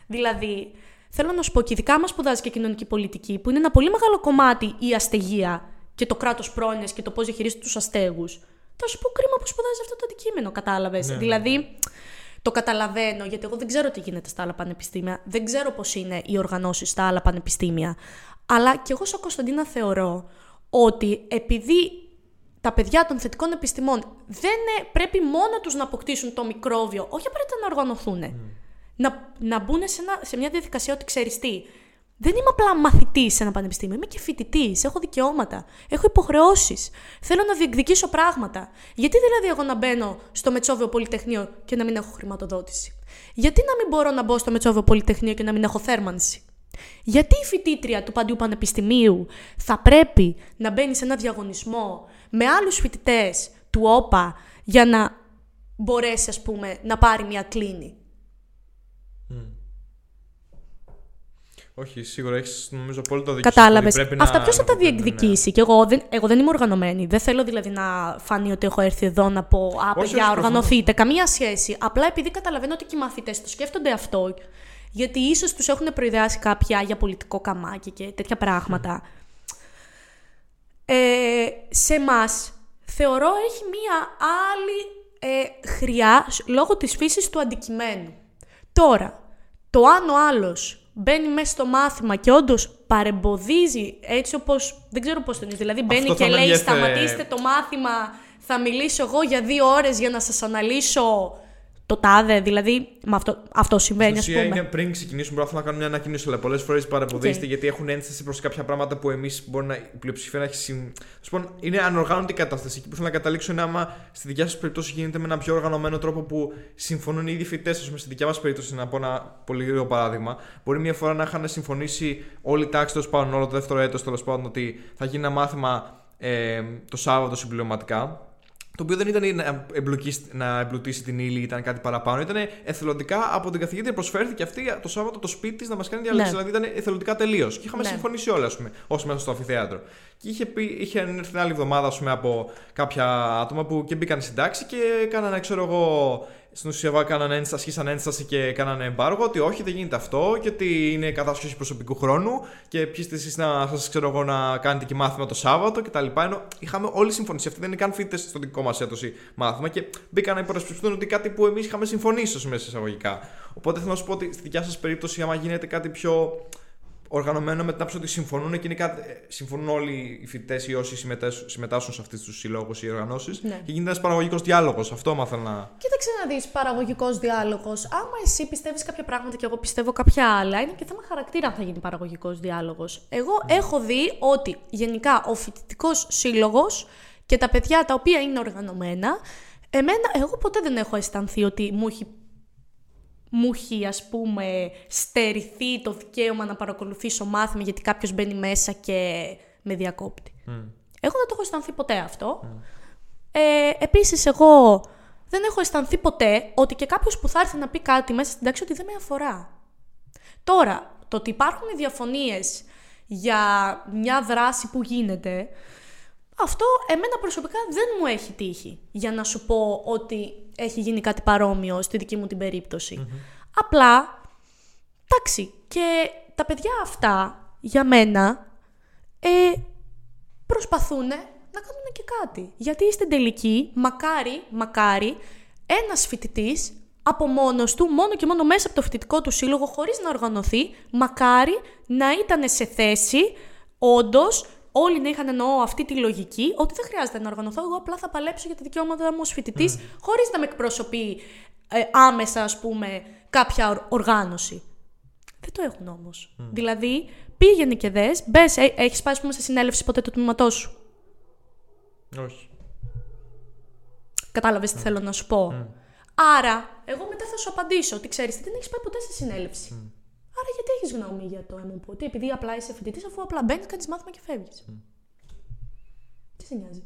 Δηλαδή, θέλω να σου πω και ειδικά μα σπουδάζει και κοινωνική πολιτική, που είναι ένα πολύ μεγάλο κομμάτι η αστεγία και το κράτος πρόνοιας και το πώς διαχειρίζεται τους αστέγους. Θα σου πω κρίμα που σπουδάζει αυτό το αντικείμενο, κατάλαβες. Ναι, ναι, δηλαδή, ναι. Το καταλαβαίνω, γιατί εγώ δεν ξέρω τι γίνεται στα άλλα πανεπιστήμια. Δεν ξέρω πώς είναι οι οργανώσεις στα άλλα πανεπιστήμια. Αλλά και εγώ, σαν Κωνσταντίνα, θεωρώ ότι επειδή τα παιδιά των θετικών επιστημών δεν πρέπει μόνο τους να αποκτήσουν το μικρόβιο, όχι απαραίτητα να οργανωθούν. Mm. Να, να μπουν σε, ένα, σε μια διαδικασία ότι ξέρεις τι, Δεν είμαι απλά μαθητής σε ένα πανεπιστήμιο, είμαι και φοιτητής. Έχω δικαιώματα. Έχω υποχρεώσεις. Θέλω να διεκδικήσω πράγματα. Γιατί δηλαδή εγώ να μπαίνω στο Μετσόβιο Πολυτεχνείο και να μην έχω χρηματοδότηση; Γιατί να μην μπορώ να μπω στο Μετσόβιο Πολυτεχνείο και να μην έχω θέρμανση; Γιατί η φοιτήτρια του Παντιού Πανεπιστημίου θα πρέπει να μπαίνει σε ένα διαγωνισμό με άλλους φοιτητές του ΟΠΑ για να μπορέσει, ας πούμε, να πάρει μια κλίνη; Όχι, σίγουρα έχεις νομίζω απόλυτο δίκιο. Κατάλαβες. Πρέπει να- Αυτά ποιος θα τα να- ναι. διεκδικήσει; Και εγώ δεν, εγώ δεν είμαι οργανωμένη. Δεν θέλω δηλαδή να φανεί ότι έχω έρθει εδώ να πω Α, Όχι, παιδιά, όχι, οργανωθείτε. Καμία σχέση. Απλά επειδή καταλαβαίνω ότι και οι μαθητές το σκέφτονται αυτό, γιατί ίσως τους έχουν προειδεάσει κάποια για πολιτικό καμάκι και τέτοια πράγματα. Ε, σε εμάς θεωρώ έχει μία άλλη ε, χρειά σ- λόγω της φύσης του αντικειμένου. Τώρα, το αν ο άλλος μπαίνει μέσα στο μάθημα και όντως παρεμποδίζει έτσι όπως, δεν ξέρω πώς τον είναι, δηλαδή μπαίνει Αυτό θα και με λέει ενδιαφέρε. σταματήστε το μάθημα, θα μιλήσω εγώ για δύο ώρες για να σας αναλύσω το τάδε, δηλαδή με αυτό, αυτό συμβαίνει ας Στην ουσία πούμε. είναι πριν ξεκινήσουμε, μπορεί να κάνουν μια ανακοίνωση, αλλά πολλές φορές παρεμποδίζεται Οκ. γιατί έχουν ένσταση προς κάποια πράγματα που εμείς μπορεί να. η πλειοψηφία να έχει. Συμ... Ας πω, είναι ανοργάνωτη η κατάσταση. Εκεί που θέλω να καταλήξω είναι άμα στη δικιά σας περίπτωση γίνεται με ένα πιο οργανωμένο τρόπο που συμφωνούν οι ίδιοι φοιτητές. Ας πούμε, στη δικιά μας περίπτωση, να πω ένα πολύ γρήγορο παράδειγμα. Μπορεί μια φορά να είχαν συμφωνήσει όλη η τάξη τέλος πάντων, όλο το δεύτερο έτος τέλος πάντων, ότι θα γίνει ένα μάθημα ε, το Σάββατο συμπληρωματικά. Το οποίο δεν ήταν να, εμπλοκίσει- να εμπλουτίσει την ύλη, ήταν κάτι παραπάνω. Ήταν εθελοντικά από την καθηγήτρια προσφέρθηκε αυτή το Σάββατο το σπίτι της να μας κάνει διάλεξη. Ναι. Δηλαδή ήταν εθελοντικά τελείως. Και είχαμε Ναι. συμφωνήσει όλα, ας πούμε, όσοι μέσα στο αμφιθέατρο. Και είχε, πει, είχε έρθει την άλλη εβδομάδα, ας πούμε, από κάποια άτομα που και μπήκαν στην τάξη και έκαναν, ξέρω εγώ, στην ουσία κάνανε ένσταση, ασκήσαν ένσταση και κάνανε εμπάργο ότι όχι, δεν γίνεται αυτό και ότι είναι κατάσχεση προσωπικού χρόνου και ποιοι είστε εσείς να σας ξέρω εγώ να κάνετε και μάθημα το Σάββατο κτλ. Ενώ είχαμε όλοι συμφωνήσει. Αυτοί δεν είναι καν φοιτητές στο δικό μας έτος ή μάθημα και μπήκαν να υπερασπιστούν ότι κάτι που εμείς είχαμε συμφωνήσει, ως μέσα εισαγωγικά. Οπότε θέλω να σου πω ότι στη δικιά σας περίπτωση, άμα γίνεται κάτι πιο οργανωμένο με την άποψη ότι συμφωνούν και είναι κάτι, ε, συμφωνούν όλοι οι φοιτητές ή όσοι συμμετάσχουν, συμμετάσχουν σε αυτούς τους συλλόγους ή οργανώσεις Ναι. και γίνεται ένας παραγωγικός διάλογος. Αυτό ήθελα να. Κοίταξε να δεις παραγωγικός διάλογος. Άμα εσύ πιστεύεις κάποια πράγματα και εγώ πιστεύω κάποια άλλα, είναι και θέμα χαρακτήρα αν θα γίνει παραγωγικός διάλογος. Εγώ έχω δει ότι γενικά ο φοιτητικός σύλλογος και τα παιδιά τα οποία είναι οργανωμένα, εμένα, εγώ ποτέ δεν έχω αισθανθεί ότι μου έχει μου έχει ας πούμε στερηθεί το δικαίωμα να παρακολουθήσω μάθημα γιατί κάποιος μπαίνει μέσα και με διακόπτει. Εγώ δεν το έχω αισθανθεί ποτέ αυτό. Ε, επίσης εγώ δεν έχω αισθανθεί ποτέ ότι και κάποιος που θα έρθει να πει κάτι μέσα στην τάξη ότι δεν με αφορά. Τώρα, το ότι υπάρχουν διαφωνίες για μια δράση που γίνεται, αυτό εμένα προσωπικά δεν μου έχει τύχει για να σου πω ότι έχει γίνει κάτι παρόμοιο στη δική μου την περιπτωση Απλά, εντάξει, και τα παιδιά αυτά για μένα ε, προσπαθούν να κάνουν και κάτι. Γιατί στην τελική, μακάρι, μακάρι, ένας φοιτητής από μόνος του, μόνο και μόνο μέσα από το φοιτητικό του σύλλογο, χωρίς να οργανωθεί, μακάρι να ήταν σε θέση, όντως, όλοι να είχαν εννοώ αυτή τη λογική, ότι δεν χρειάζεται να οργανωθώ, εγώ απλά θα παλέψω για τα δικαιώματα μου ως φοιτητής, χωρίς να με εκπροσωπεί ε, άμεσα, ας πούμε, κάποια ορ- οργάνωση. Δεν το έχουν όμως. Δηλαδή, πήγαινε και δες, μπες, ε, έχεις πάει, ας πούμε, σε συνέλευση ποτέ του τμήματός σου. Όχι. Κατάλαβες τι θέλω να σου πω. Άρα, εγώ μετά θα σου απαντήσω ότι ξέρεις τι, δεν έχεις πάει ποτέ σε συνέλευση. Άρα, γιατί έχεις γνώμη για το ΕΜΟΠΟ, τι, επειδή απλά είσαι φοιτητής, αφού απλά μπαίνεις, κάνεις μάθημα και φεύγεις. Τι σε νοιάζει.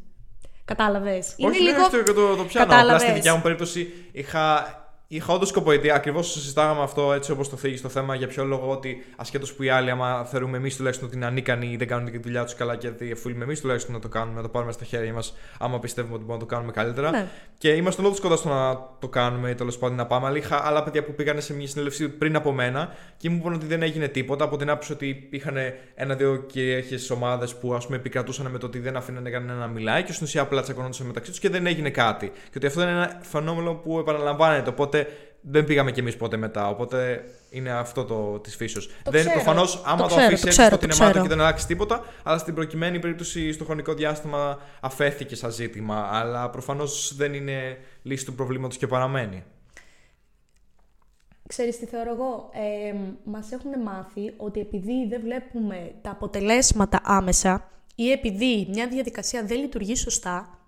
Κατάλαβες. Όχι, Είναι ναι, λίγο... το, το, το πιάνω. Απλά Κατάλαβες. στη δικιά μου περίπτωση είχα, είχα όντως σκοπό. Γιατί ακριβώς συζητάγαμε αυτό έτσι όπως το θίγει το θέμα. Για ποιο λόγο ότι ασχέτως που οι άλλοι, άμα θεωρούμε εμείς τουλάχιστον ότι είναι ανίκανοι ή δεν κάνουν τη δουλειά τους καλά, και οφείλουμε εμείς τουλάχιστον να το κάνουμε, να το πάρουμε στα χέρια μας, άμα πιστεύουμε ότι μπορούμε να το κάνουμε καλύτερα. Ναι. Και είμαστε όντω κοντά στο να το κάνουμε ή τέλος πάντων να πάμε. Αλλά είχα άλλα παιδιά που πήγαν σε μια συνέλευση πριν από μένα και μου είπαν ότι δεν έγινε τίποτα. Από την άποψη ότι είχαν ένα-δύο κυρίαρχε ομάδες που ας πούμε επικρατούσαν με το ότι δεν αφήνανε κανένα να μιλάει και στην ουσία απλά τσακωνόντουσαν μεταξύ τους και δεν έγινε κάτι. Και ότι αυτό είναι ένα φαινόμενο που επαναλαμβάνεται. Οπότε δεν πήγαμε κι εμείς ποτέ μετά. Οπότε είναι αυτό το της φύσεως. Δεν ξέρω. προφανώς άμα Το το, ξέρω, αφήσεις το έτσι ξέρω, στο το τινεμάτο ξέρω. και δεν αλλάξεις τίποτα, αλλά στην προκειμένη περίπτωση στο χρονικό διάστημα αφέθηκε σαν ζήτημα. Αλλά προφανώς δεν είναι λύση του προβλήματος και παραμένει. Ξέρεις τι θεωρώ εγώ; Ε, μας έχουν μάθει ότι επειδή δεν βλέπουμε τα αποτελέσματα άμεσα ή επειδή μια διαδικασία δεν λειτουργεί σωστά,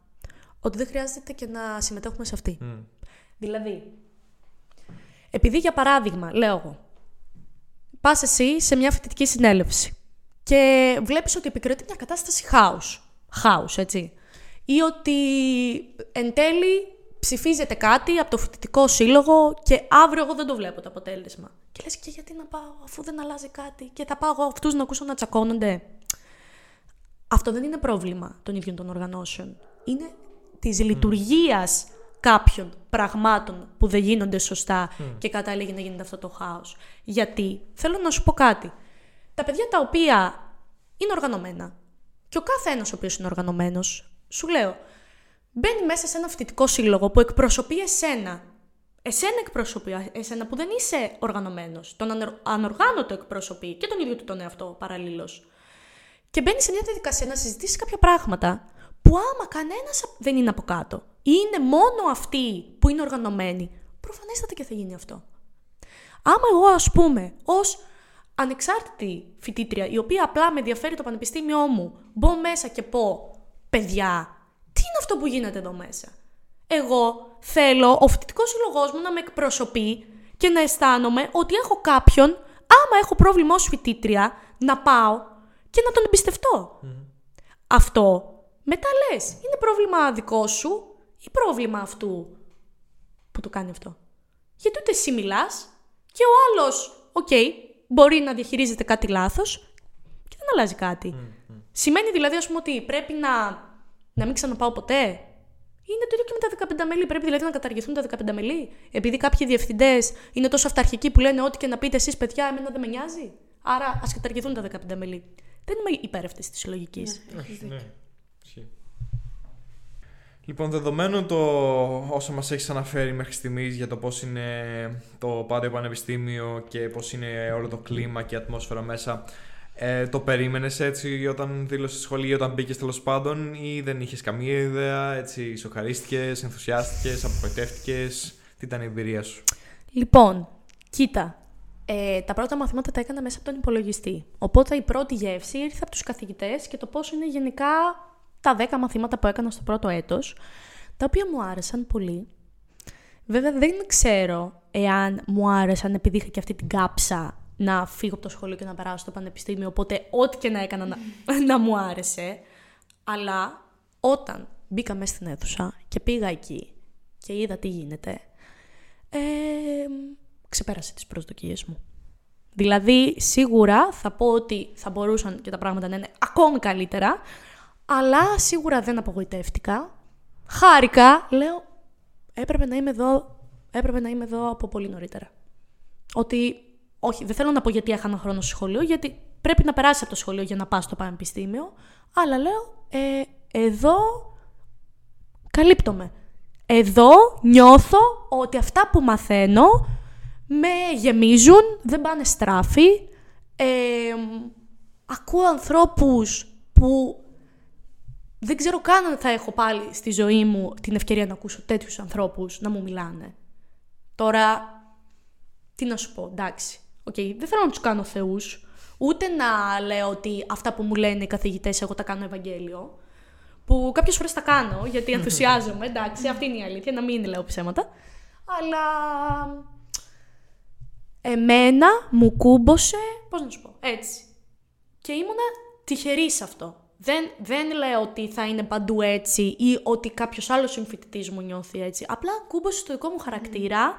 ότι δεν χρειάζεται και να συμμετέχουμε σε αυτή. Δηλαδή, επειδή για παράδειγμα, λέω εγώ, πας εσύ σε μια φοιτητική συνέλευση και βλέπεις ότι επικρατεί μια κατάσταση χάους. Χάους, έτσι. Ή ότι εν τέλει ψηφίζεται κάτι από το φοιτητικό σύλλογο και αύριο εγώ δεν το βλέπω το αποτέλεσμα. Και λες και γιατί να πάω αφού δεν αλλάζει κάτι και θα πάω εγώ αυτούς να ακούσω να τσακώνονται. Αυτό δεν είναι πρόβλημα των ίδιων των οργανώσεων. Είναι της mm. Λειτουργίας κάποιων πραγμάτων που δεν γίνονται σωστά και κατάληγε να γίνεται αυτό το χάος. Γιατί, θέλω να σου πω κάτι. Τα παιδιά τα οποία είναι οργανωμένα και ο κάθε ένας ο οποίος είναι οργανωμένος, σου λέω, μπαίνει μέσα σε ένα φοιτητικό σύλλογο που εκπροσωπεί εσένα. Εσένα εκπροσωπεί, εσένα που δεν είσαι οργανωμένος. Τον ανοργάνωτο εκπροσωπεί και τον ίδιο του τον εαυτό παραλλήλως. Και μπαίνει σε μια διαδικασία να συζητήσει κάποια πράγματα που άμα κανένας δεν είναι από κάτω ή είναι μόνο αυτοί που είναι οργανωμένοι, προφανέστατα και θα γίνει αυτό. Άμα εγώ ας πούμε ως ανεξάρτητη φοιτήτρια, η οποία απλά με ενδιαφέρει το πανεπιστήμιό μου, μπω μέσα και πω, παιδιά, τι είναι αυτό που γίνεται εδώ μέσα; Εγώ θέλω ο φοιτητικός συλλογός μου να με εκπροσωπεί και να αισθάνομαι ότι έχω κάποιον, άμα έχω πρόβλημα ως φοιτήτρια, να πάω και να τον εμπιστευτώ. Αυτό μετά λες, είναι πρόβλημα δικό σου ή πρόβλημα αυτού που το κάνει αυτό. Γιατί ούτε εσύ μιλάς και ο άλλος, οκ, μπορεί να διαχειρίζεται κάτι λάθος και δεν αλλάζει κάτι. Σημαίνει δηλαδή, ας πούμε, ότι πρέπει να, να μην ξαναπάω ποτέ. Είναι το ίδιο και με τα 15 μελή. Πρέπει δηλαδή να καταργηθούν τα 15 μελή. Επειδή κάποιοι διευθυντές είναι τόσο αυταρχικοί που λένε ό,τι και να πείτε εσείς, παιδιά, εμένα δεν με νοιάζει. Άρα ας καταργηθούν τα 15 μελή. Δεν είμαι υπέρ αυτής της λογικής. Ναι, Λοιπόν, δεδομένου το όσο μας έχεις αναφέρει μέχρι στιγμής για το πώς είναι το Πάντιο Πανεπιστήμιο και πώς είναι όλο το κλίμα και η ατμόσφαιρα μέσα, ε, το περίμενες έτσι όταν δήλωσες σχολή ή όταν μπήκες τέλος πάντων ή δεν είχες καμία ιδέα, έτσι σοκαρίστηκες, ενθουσιάστηκες, απογοητεύτηκες, τι ήταν η εμπειρία σου; Λοιπόν, κοίτα, ε, τα πρώτα μαθήματα τα έκανα μέσα από τον υπολογιστή. Οπότε η πρώτη γεύση ήρθε από τους καθηγητές και το πώς είναι γενικά τα 10 μαθήματα που έκανα στο πρώτο έτος, τα οποία μου άρεσαν πολύ. Βέβαια δεν ξέρω εάν μου άρεσαν επειδή είχα και αυτή την κάψα να φύγω από το σχολείο και να περάσω στο πανεπιστήμιο, οπότε ό,τι και να έκανα να, να μου άρεσε. Αλλά όταν μπήκα μέσα στην αίθουσα και πήγα εκεί και είδα τι γίνεται, ε, ξεπέρασε τις προσδοκίες μου. Δηλαδή, σίγουρα θα πω ότι θα μπορούσαν και τα πράγματα να είναι ακόμη καλύτερα, αλλά σίγουρα δεν απογοητεύτηκα. Χάρηκα, λέω, έπρεπε να είμαι εδώ, έπρεπε να είμαι εδώ από πολύ νωρίτερα. Ότι, όχι, δεν θέλω να πω γιατί έχανα χρόνο στο σχολείο, γιατί πρέπει να περάσει από το σχολείο για να πας στο πανεπιστήμιο, αλλά λέω, ε, εδώ καλύπτομαι. Εδώ νιώθω ότι αυτά που μαθαίνω με γεμίζουν, δεν πάνε στράφη. Ε, ακούω ανθρώπους που δεν ξέρω καν αν θα έχω πάλι στη ζωή μου την ευκαιρία να ακούσω τέτοιους ανθρώπους να μου μιλάνε. Τώρα, τι να σου πω, εντάξει. Okay, δεν θέλω να τους κάνω θεούς, ούτε να λέω ότι αυτά που μου λένε οι καθηγητές εγώ τα κάνω Ευαγγέλιο, που κάποιες φορές τα κάνω γιατί ενθουσιάζομαι, εντάξει, αυτή είναι η αλήθεια, να μην λέω ψέματα. Αλλά εμένα μου κούμπωσε, πώς να σου πω, έτσι. Και ήμουνα τυχερή σε αυτό. Δεν, δεν λέω ότι θα είναι παντού έτσι ή ότι κάποιος άλλος συμφοιτητής μου νιώθει έτσι. Απλά κούμπωσε στο δικό μου χαρακτήρα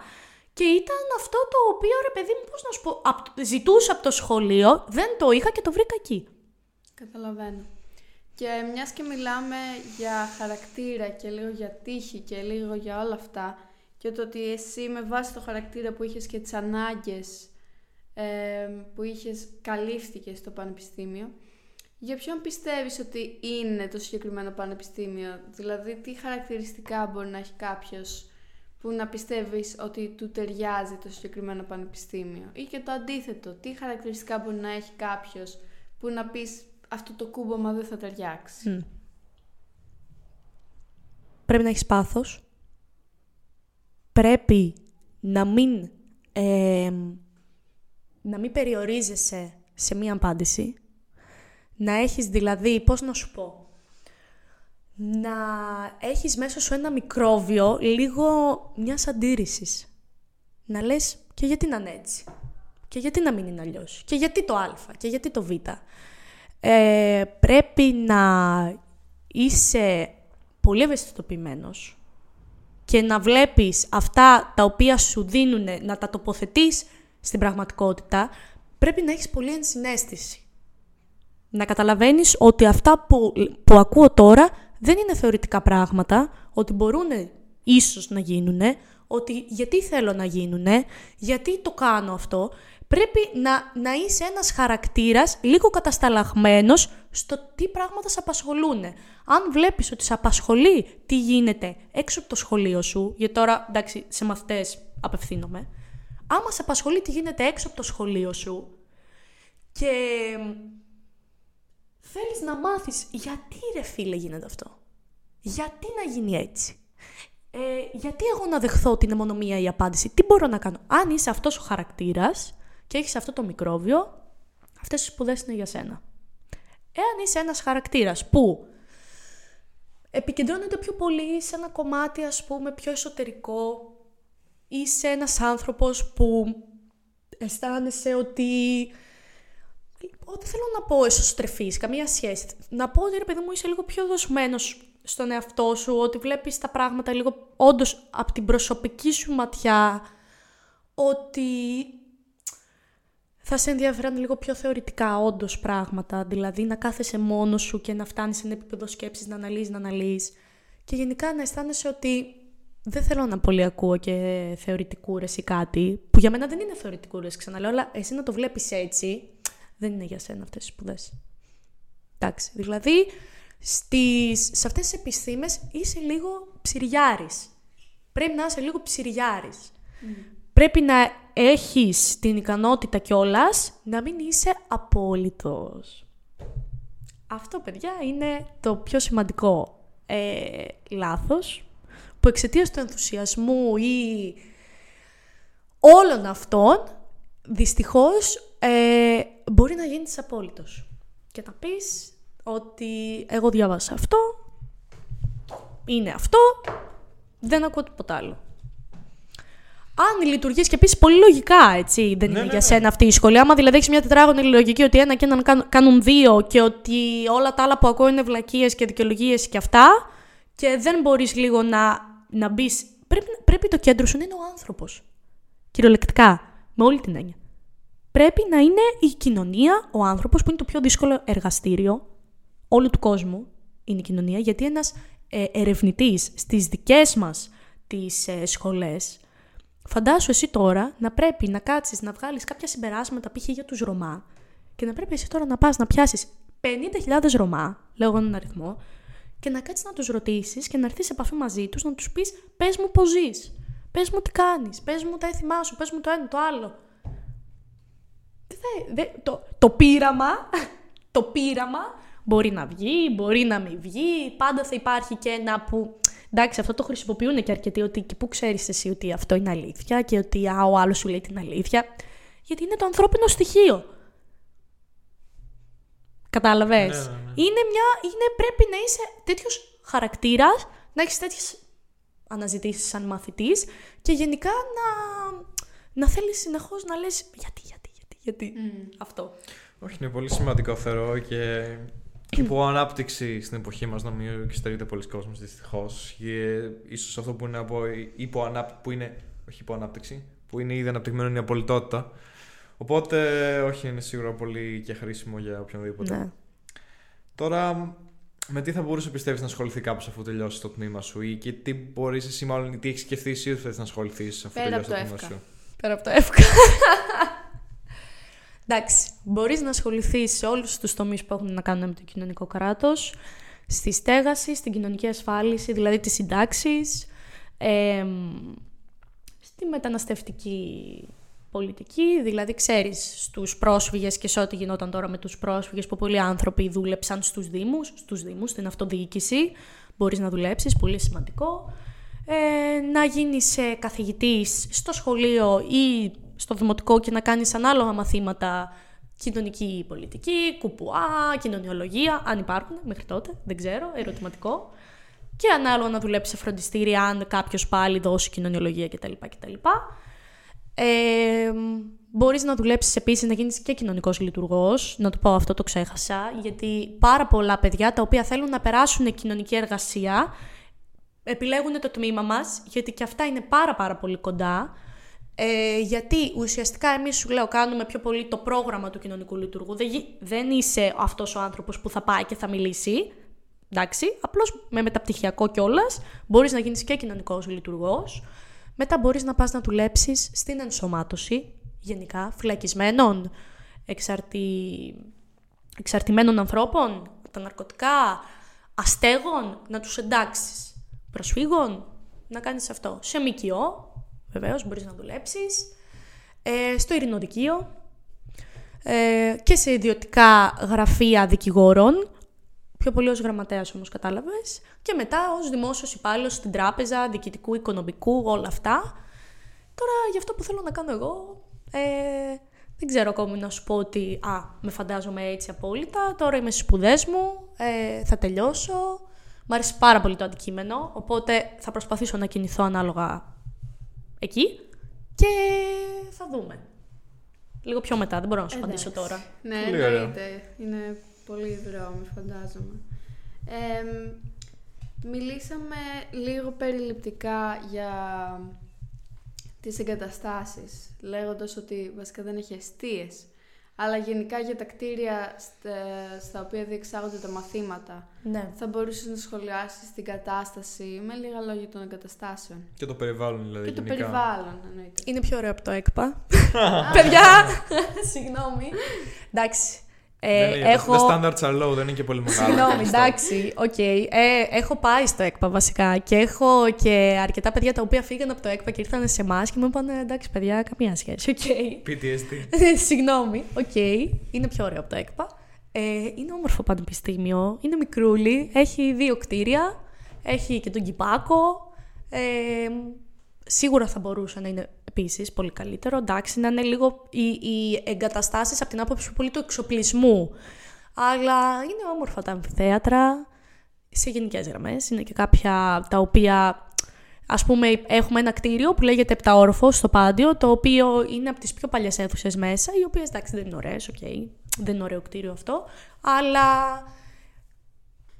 και ήταν αυτό το οποίο ρε παιδί μου, πώς να σου πω, ζητούσα από το σχολείο, δεν το είχα και το βρήκα εκεί. Καταλαβαίνω. Και μιας και μιλάμε για χαρακτήρα και λίγο για τύχη και λίγο για όλα αυτά και το ότι εσύ με βάση το χαρακτήρα που είχες και τις ανάγκες ε, που είχες καλύφθηκες στο πανεπιστήμιο για ποιον πιστεύεις ότι είναι το συγκεκριμένο πανεπιστήμιο, δηλαδή τι χαρακτηριστικά μπορεί να έχει κάποιος που να πιστεύεις ότι του ταιριάζει το συγκεκριμένο πανεπιστήμιο; Ή και το αντίθετο, τι χαρακτηριστικά μπορεί να έχει κάποιος που να πεις αυτό το κούμπομα δεν θα ταιριάξει. Πρέπει να έχεις πάθος. Πρέπει να μην ε, να μην περιορίζεσαι σε μία απάντηση, να έχεις δηλαδή, πώς να σου πω, να έχεις μέσα σου ένα μικρόβιο λίγο μιας αντίρρησης. Να λες και γιατί να είναι έτσι; Και γιατί να μην είναι αλλιώς; Και γιατί το α; Και γιατί το β; Ε, πρέπει να είσαι πολύ ευαισθητοποιημένος και να βλέπεις αυτά τα οποία σου δίνουν να τα τοποθετείς στην πραγματικότητα, πρέπει να έχεις πολύ ενσυναίσθηση. Να καταλαβαίνεις ότι αυτά που, που ακούω τώρα δεν είναι θεωρητικά πράγματα, ότι μπορούν ίσως να γίνουν, ότι γιατί θέλω να γίνουν, γιατί το κάνω αυτό. Πρέπει να, να είσαι ένας χαρακτήρας λίγο κατασταλαγμένος στο τι πράγματα σε απασχολούν. Αν βλέπεις ότι σε απασχολεί τι γίνεται έξω από το σχολείο σου, γιατί τώρα εντάξει σε μαθητές απευθύνομαι, άμα σε απασχολεί τι γίνεται έξω από το σχολείο σου και θέλεις να μάθεις γιατί ρε φίλε γίνεται αυτό; Γιατί να γίνει έτσι; Ε, γιατί εγώ να δεχθώ ότι είναι μόνο μία η απάντηση; Τι μπορώ να κάνω; Αν είσαι αυτός ο χαρακτήρας και έχεις αυτό το μικρόβιο, αυτές οι σπουδές είναι για σένα. Εάν είσαι ένας χαρακτήρας που επικεντρώνεται πιο πολύ σε ένα κομμάτι ας πούμε πιο εσωτερικό, είσαι ένας άνθρωπος που αισθάνεσαι ότι... Ό,τι θέλω να πω εσωστρεφής, καμία σχέση. Να πω ότι ρε παιδί μου είσαι λίγο πιο δοσμένος στον εαυτό σου, ότι βλέπεις τα πράγματα λίγο όντως από την προσωπική σου ματιά, ότι θα σε ενδιαφέραν λίγο πιο θεωρητικά όντως πράγματα, δηλαδή να κάθεσαι μόνος σου και να φτάνεις σε ένα επίπεδο σκέψης, να αναλύεις, να αναλύεις και γενικά να αισθάνεσαι ότι δεν θέλω να πολύ ακούω και θεωρητικούρες ή κάτι, που για μένα δεν είναι θεωρητικούρες, ξαναλέω, αλλά εσύ να το βλέπεις έτσι, δεν είναι για σένα αυτές τις σπουδές. Εντάξει, δηλαδή στις, σε αυτές τις επιστήμες είσαι λίγο ψυριάρης. Πρέπει να είσαι λίγο ψυριάρης. Πρέπει να έχεις την ικανότητα κιόλας να μην είσαι απόλυτος. Αυτό, παιδιά, είναι το πιο σημαντικό ε, λάθος που εξαιτίας του ενθουσιασμού ή όλων αυτών, δυστυχώς, ε, μπορεί να γίνεις απόλυτος. Και να πεις ότι εγώ διάβασα αυτό, είναι αυτό, δεν ακούω τίποτα άλλο. Αν λειτουργείς και επίση πολύ λογικά, έτσι, δεν Ναι, είναι ναι, για ναι. σένα αυτή η σχολή. Άμα δηλαδή έχεις μια τετράγωνη λογική ότι ένα και έναν κάνουν- κάνουν δύο και ότι όλα τα άλλα που ακούω είναι βλακίες και δικαιολογίες και αυτά, και δεν μπορείς λίγο να, να μπεις. Πρέπει, πρέπει το κέντρο σου να είναι ο άνθρωπος. Κυριολεκτικά. Με όλη την έννοια. Πρέπει να είναι η κοινωνία, ο άνθρωπος, που είναι το πιο δύσκολο εργαστήριο όλου του κόσμου. Είναι η κοινωνία, γιατί ένας ε, ερευνητής στις δικές μας τις ε, σχολές Φαντάσου εσύ τώρα να πρέπει να κάτσεις να βγάλεις κάποια συμπεράσματα π.χ. για τους Ρωμά και να πρέπει εσύ τώρα να πας να πιάσεις 50.000 Ρωμά, λέω εγώ έναν αριθμό, και να κάτσεις να τους ρωτήσεις και να έρθεις σε επαφή μαζί τους να τους πεις πες μου πώς ζεις, πες μου τι κάνεις, πες μου τα έθιμά σου, πες μου το ένα το άλλο. Δεν- δεν- το, το πείραμα, το πείραμα μπορεί να βγει, μπορεί να μην βγει, πάντα θα υπάρχει και ένα που... Εντάξει, αυτό το χρησιμοποιούν και αρκετοί ότι και πού ξέρεις εσύ ότι αυτό είναι αλήθεια και ότι α, ο άλλος σου λέει την αλήθεια. Γιατί είναι το ανθρώπινο στοιχείο. Κατάλαβες; Ναι, ναι, ναι. Είναι μια, είναι, πρέπει να είσαι τέτοιος χαρακτήρας, να έχεις τέτοιες αναζητήσεις σαν μαθητής και γενικά να, να θέλεις συνεχώς να λες γιατί, γιατί, γιατί, γιατί. Αυτό. Όχι, είναι πολύ σημαντικό θεωρώ και η υποανάπτυξη στην εποχή μας νομίζω και στερείται πολλοί κόσμος δυστυχώς και ίσως αυτό που είναι από υποανάπτυξη, που είναι, όχι υποανάπτυξη, που είναι ήδη αναπτυγμένο είναι η απολυτότητα. Οπότε, όχι, είναι σίγουρα πολύ και χρήσιμο για οποιονδήποτε. Ναι. Τώρα, με τι θα μπορούσε πιστεύεις να ασχοληθεί κάποιος αφού τελειώσει το τμήμα σου ή και τι μπορείς εσύ, μάλλον τι έχεις σκεφτεί εσύ ότι θες να ασχοληθείς αφού Πέρα τελειώσει από το το τμήμα εύκα. σου; Πέρα από το εύκα. Εντάξει, μπορείς να ασχοληθείς σε όλους τους τομείς που έχουν να κάνουν με το κοινωνικό κράτος, στη στέγαση, στην κοινωνική ασφάλιση, δηλαδή τις συντάξεις, εμ, στη μεταναστευτική πολιτική, δηλαδή ξέρεις στους πρόσφυγες και σε ό,τι γινόταν τώρα με τους πρόσφυγες που πολλοί άνθρωποι δούλεψαν στους δήμους, στους δήμους, στην αυτοδιοίκηση, μπορείς να δουλέψεις, πολύ σημαντικό. Ε, να γίνεις ε, καθηγητής στο σχολείο ή στο δημοτικό και να κάνεις ανάλογα μαθήματα κοινωνική πολιτική, κουπουά, κοινωνιολογία, αν υπάρχουν μέχρι τότε, δεν ξέρω, ερωτηματικό. Και ανάλογα να δουλέψει σε φροντιστήρια, αν κάποιος πάλι δώσει κοινωνιολογία κτλ. κτλ. Ε, μπορείς να δουλέψεις επίσης, να γίνεις και κοινωνικός λειτουργός, να το πω αυτό το ξέχασα, γιατί πάρα πολλά παιδιά τα οποία θέλουν να περάσουν κοινωνική εργασία, επιλέγουν το τμήμα μας, γιατί και αυτά είναι πάρα πάρα πολύ κοντά, ε, γιατί ουσιαστικά εμείς σου λέω κάνουμε πιο πολύ το πρόγραμμα του κοινωνικού λειτουργού, δεν, δεν είσαι αυτός ο άνθρωπος που θα πάει και θα μιλήσει, εντάξει, απλώς με μεταπτυχιακό κιόλας, μπορείς να γίνεις και κοινωνικός λειτουργός, μετά μπορείς να πας να δουλέψεις στην ενσωμάτωση, γενικά, φυλακισμένων, εξαρτη... εξαρτημένων ανθρώπων, τα ναρκωτικά, αστέγων, να τους εντάξεις. Προσφύγων, να κάνεις αυτό. Σε ΜΚΟ, βεβαίως, μπορείς να δουλέψεις. Ε, στο ειρηνοδικείο ε, και σε ιδιωτικά γραφεία δικηγόρων, πιο πολύ ως γραμματέας όμως κατάλαβες, και μετά ως δημόσιος υπάλληλος στην τράπεζα, διοικητικού, οικονομικού, όλα αυτά. Τώρα για αυτό που θέλω να κάνω εγώ, ε, δεν ξέρω ακόμη να σου πω ότι α, με φαντάζομαι έτσι απόλυτα, τώρα είμαι στις σπουδές μου, ε, θα τελειώσω, Μ' αρέσει πάρα πολύ το αντικείμενο, οπότε θα προσπαθήσω να κινηθώ ανάλογα εκεί και θα δούμε. Λίγο πιο μετά, δεν μπορώ να σου απαντήσω τώρα. Ναι, εννοείται. Είναι πολύ δρόμοι, φαντάζομαι. μιλήσαμε λίγο περιληπτικά για τις εγκαταστάσεις, λέγοντας ότι βασικά δεν έχει αιστείες, αλλά γενικά για τα κτίρια στα, οποία διεξάγονται τα μαθήματα. Ναι. Θα μπορούσες να σχολιάσεις την κατάσταση με λίγα λόγια των εγκαταστάσεων. Και το περιβάλλον δηλαδή. Και το περιβάλλον εννοείται. Είναι πιο ωραίο από το ΕΚΠΑ. Παιδιά, συγγνώμη. Εντάξει, ε, έχω... Τα standards are low, δεν είναι και πολύ μεγάλο. Συγγνώμη, εντάξει, OK. Okay. Ε, έχω πάει στο ΕΚΠΑ βασικά και έχω και αρκετά παιδιά τα οποία φύγαν από το ΕΚΠΑ και ήρθαν σε εμάς και μου είπαν εντάξει, παιδιά, καμία σχέση. Okay. PTSD. Συγγνώμη, OK. Okay. Είναι πιο ωραίο από το ΕΚΠΑ. Ε, είναι όμορφο πανεπιστήμιο. Είναι μικρούλι. Έχει δύο κτίρια. Έχει και τον κηπάκο. Ε, σίγουρα θα μπορούσε να είναι επίσης πολύ καλύτερο. Εντάξει, να είναι λίγο οι, οι εγκαταστάσεις από την άποψη πολύ του εξοπλισμού. Αλλά είναι όμορφα τα αμφιθέατρα σε γενικές γραμμές. Είναι και κάποια τα οποία. Ας πούμε, έχουμε ένα κτίριο που λέγεται Επταώροφος στο Πάντειο, το οποίο είναι από τις πιο παλιές αίθουσες μέσα, οι οποίες εντάξει δεν είναι ωραίες, οκ. Δεν είναι ωραίο κτίριο αυτό. Αλλά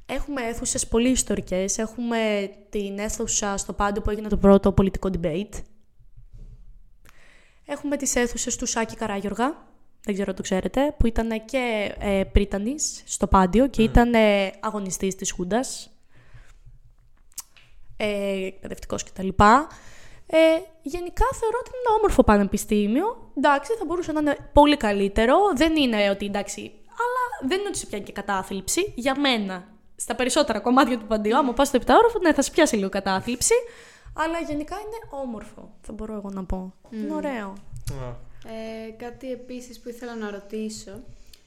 Έχουμε αίθουσες πολύ ιστορικές. Έχουμε την αίθουσα στο Πάντειο που έγινε το πρώτο πολιτικό debate. Έχουμε τις αίθουσες του Σάκη Καράγιοργα, δεν ξέρω αν το ξέρετε, που ήταν και ε, πρίτανης στο Πάντειο και mm. ήταν ε, αγωνιστής της Χούντας, ε, εκπαιδευτικός κτλ. Ε, γενικά θεωρώ ότι είναι ένα όμορφο πανεπιστήμιο. Εντάξει, θα μπορούσε να είναι πολύ καλύτερο. Δεν είναι ότι εντάξει, αλλά δεν είναι ότι σε πιάνει και κατάθλιψη. Για μένα, στα περισσότερα κομμάτια του παντιού, άμα πας στο επτάωροφο, ναι, θα σε πιάσει λίγο κατάθλιψη. Αλλά γενικά είναι όμορφο, θα μπορώ εγώ να πω. Είναι ωραίο. Ε, κάτι επίσης που ήθελα να ρωτήσω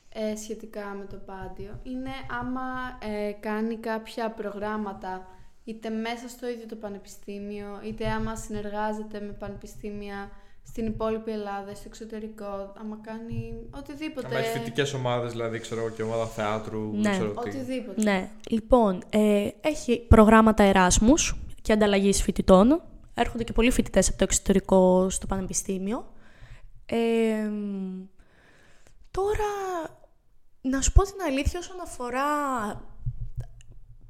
ε, σχετικά με το πάντιο είναι άμα ε, κάνει κάποια προγράμματα είτε μέσα στο ίδιο το πανεπιστήμιο είτε άμα συνεργάζεται με πανεπιστήμια στην υπόλοιπη Ελλάδα, στο εξωτερικό, άμα κάνει οτιδήποτε. Άμα έχει φοιτητικές ομάδες, δηλαδή, ξέρω και ομάδα θεάτρου, ναι. ξέρω τι. Οτιδήποτε. Ναι. Λοιπόν, ε, έχει προγράμματα Εράσμου και ανταλλαγής φοιτητών. Έρχονται και πολλοί φοιτητές από το εξωτερικό στο πανεπιστήμιο. Ε, τώρα, να σου πω την αλήθεια όσον αφορά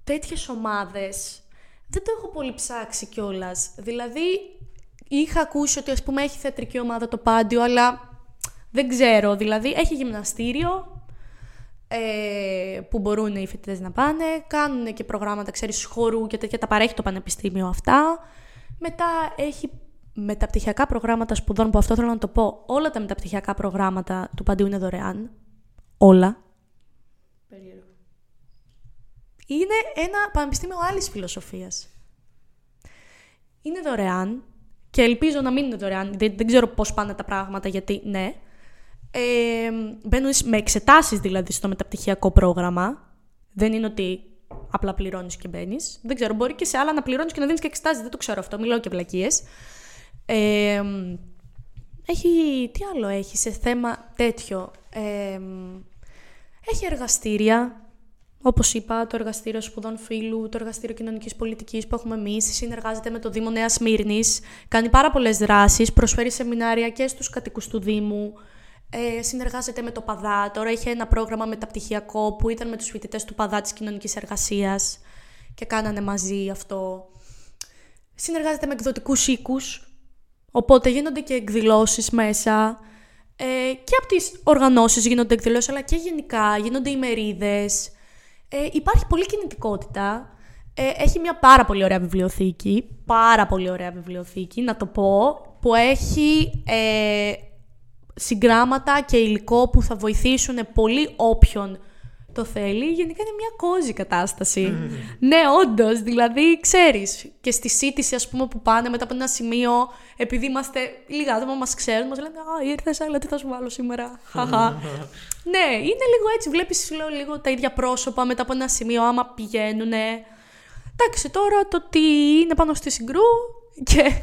τέτοιες ομάδες, δεν το έχω πολύ ψάξει κιόλας. Δηλαδή, είχα ακούσει ότι ας πούμε έχει θεατρική ομάδα το Πάντιο, αλλά δεν ξέρω. Δηλαδή, έχει γυμναστήριο ε, που μπορούν οι φοιτητές να πάνε, κάνουν και προγράμματα, ξέρεις, χορού και τέτοια, τα παρέχει το πανεπιστήμιο αυτά. Μετά έχει μεταπτυχιακά προγράμματα σπουδών, που αυτό θέλω να το πω, όλα τα μεταπτυχιακά προγράμματα του Παντίου είναι δωρεάν. Όλα. Περίεργο. Είναι ένα πανεπιστήμιο άλλης φιλοσοφίας. Είναι δωρεάν και ελπίζω να μην είναι δωρεάν. Δεν, δεν ξέρω πώς πάνε τα πράγματα, γιατί ναι. Ε, μπαίνουν με εξετάσεις δηλαδή στο μεταπτυχιακό πρόγραμμα. Δεν είναι ότι απλά πληρώνεις και μπαίνεις. Δεν ξέρω, μπορεί και σε άλλα να πληρώνεις και να δίνεις και εξετάσεις. Δεν το ξέρω αυτό. Μιλάω και βλακίες. Ε, έχει, τι άλλο έχει σε θέμα τέτοιο; Ε, έχει εργαστήρια, Όπως είπα, το εργαστήριο σπουδών φύλου, το εργαστήριο κοινωνικής πολιτικής που έχουμε εμείς, συνεργάζεται με το Δήμο Νέας Μύρνης, κάνει πάρα πολλές δράσεις, προσφέρει σεμινάρια και στους κατοικούς του Δήμου, ε, συνεργάζεται με το ΠΑΔΑ. Τώρα είχε ένα πρόγραμμα μεταπτυχιακό που ήταν με τους φοιτητές του ΠΑΔΑ της κοινωνικής εργασίας και κάνανε μαζί αυτό. Συνεργάζεται με εκδοτικούς οίκους, οπότε γίνονται και εκδηλώσεις μέσα. Ε, και από τις οργανώσεις γίνονται εκδηλώσεις, αλλά και γενικά γίνονται ημερίδες. Ε, υπάρχει πολλή κινητικότητα. Ε, έχει μια πάρα πολύ ωραία βιβλιοθήκη. Πάρα πολύ ωραία βιβλιοθήκη, να το πω. Που έχει ε, συγγράμματα και υλικό που θα βοηθήσουν πολύ όποιον το θέλει. Γενικά είναι μια cozy κατάσταση. ναι, όντως. Δηλαδή, ξέρεις. Και στη σίτιση, ας πούμε, που πάνε μετά από ένα σημείο, επειδή είμαστε λίγα άτομα, μας ξέρουν, μας λένε Α, ήρθες, αλλά τι θα σου βάλω σήμερα. ναι, είναι λίγο έτσι. Βλέπεις λίγο τα ίδια πρόσωπα μετά από ένα σημείο, άμα πηγαίνουν. Εντάξει, τώρα το ότι είναι πάνω στη Συγγρού και,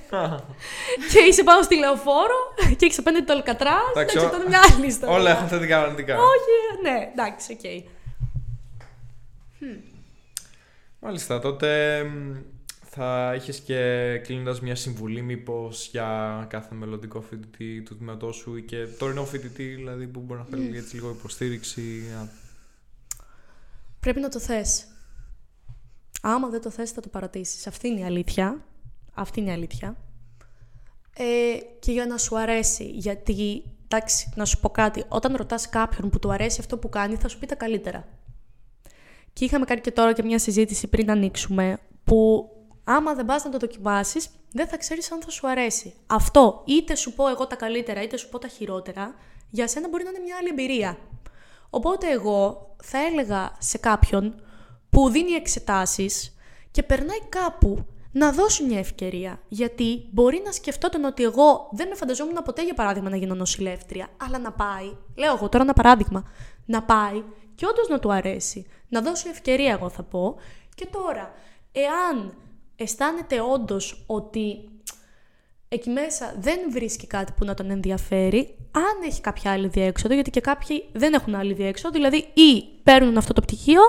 και είσαι πάνω στη λεωφόρο και έχεις απέναντι το Αλκατράς. Εντάξει, αυτό είναι μια άλλη ιστορία. Όλα έχουν θετικά αρνητικά. Όχι, ναι, εντάξει, OK. Okay. Μάλιστα, τότε θα είχες και κλείνοντας μια συμβουλή μήπως για κάθε μελλοντικό φοιτητή του τμήματός σου και τωρινό φοιτητή δηλαδή που μπορεί να θέλει έτσι λίγο υποστήριξη. Πρέπει να το θες. Άμα δεν το θες θα το παρατήσεις. Αυτή είναι η αλήθεια. Αυτή είναι η αλήθεια. Ε, και για να σου αρέσει, γιατί, εντάξει, να σου πω κάτι, όταν ρωτάς κάποιον που του αρέσει αυτό που κάνει, θα σου πει τα καλύτερα. Και είχαμε κάνει και τώρα και μια συζήτηση πριν ανοίξουμε, που άμα δεν πας να το δοκιμάσεις, δεν θα ξέρεις αν θα σου αρέσει. Αυτό, είτε σου πω εγώ τα καλύτερα, είτε σου πω τα χειρότερα, για σένα μπορεί να είναι μια άλλη εμπειρία. Οπότε εγώ θα έλεγα σε κάποιον που δίνει εξετάσεις και περνάει κάπου να δώσει μια ευκαιρία. Γιατί μπορεί να σκεφτόταν ότι εγώ δεν με φανταζόμουν ποτέ για παράδειγμα να γίνω νοσηλεύτρια, αλλά να πάει, λέω εγώ τώρα ένα παράδειγμα, να πάει και όντως να του αρέσει. Να δώσει ευκαιρία, εγώ θα πω. Και τώρα, εάν αισθάνεται όντως ότι εκεί μέσα δεν βρίσκει κάτι που να τον ενδιαφέρει, αν έχει κάποια άλλη διέξοδο, γιατί και κάποιοι δεν έχουν άλλη διέξοδο, δηλαδή ή παίρνουν αυτό το πτυχίο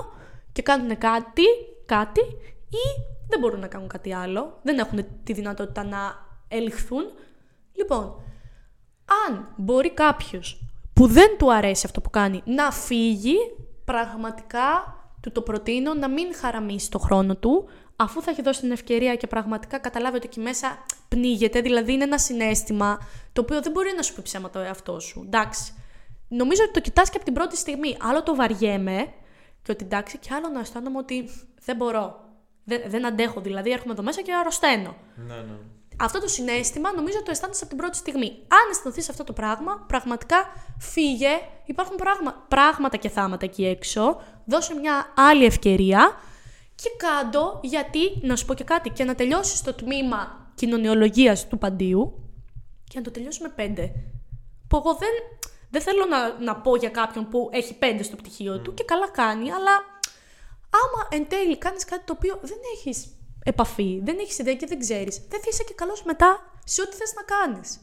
και κάνουν κάτι, κάτι, ή δεν μπορούν να κάνουν κάτι άλλο, δεν έχουν τη δυνατότητα να ελιχθούν. Λοιπόν, αν μπορεί κάποιος που δεν του αρέσει αυτό που κάνει να φύγει, πραγματικά του το προτείνω να μην χαραμίσει το χρόνο του, αφού θα έχει δώσει την ευκαιρία και πραγματικά καταλάβει ότι εκεί μέσα πνίγεται, δηλαδή είναι ένα συνέστημα το οποίο δεν μπορεί να σου πει ψέματα ο εαυτός σου. Εντάξει. Νομίζω ότι το κοιτάς και από την πρώτη στιγμή. Άλλο το βαριέμαι και ότι εντάξει, και άλλο να αισθάνομαι ότι δεν μπορώ. Δεν, δεν αντέχω, δηλαδή έρχομαι εδώ μέσα και αρρωσταίνω. Ναι, ναι. Αυτό το συνέστημα νομίζω το αισθάνεσαι από την πρώτη στιγμή. Αν αισθανθείς αυτό το πράγμα, πραγματικά φύγε. Υπάρχουν πράγμα, πράγματα και θάματα εκεί έξω. Δώσε μια άλλη ευκαιρία και κάντο γιατί, να σου πω και κάτι, και να τελειώσεις το τμήμα κοινωνιολογίας του Παντίου και να το τελειώσεις με πέντε. Που εγώ δεν, δεν θέλω να, να πω για κάποιον που έχει πέντε στο πτυχίο του και καλά κάνει, αλλά άμα εν τέλει κάνεις κάτι το οποίο δεν έχεις επαφή, δεν έχεις ιδέα και δεν ξέρεις, δεν θα είσαι και καλός μετά σε ό,τι θες να κάνεις.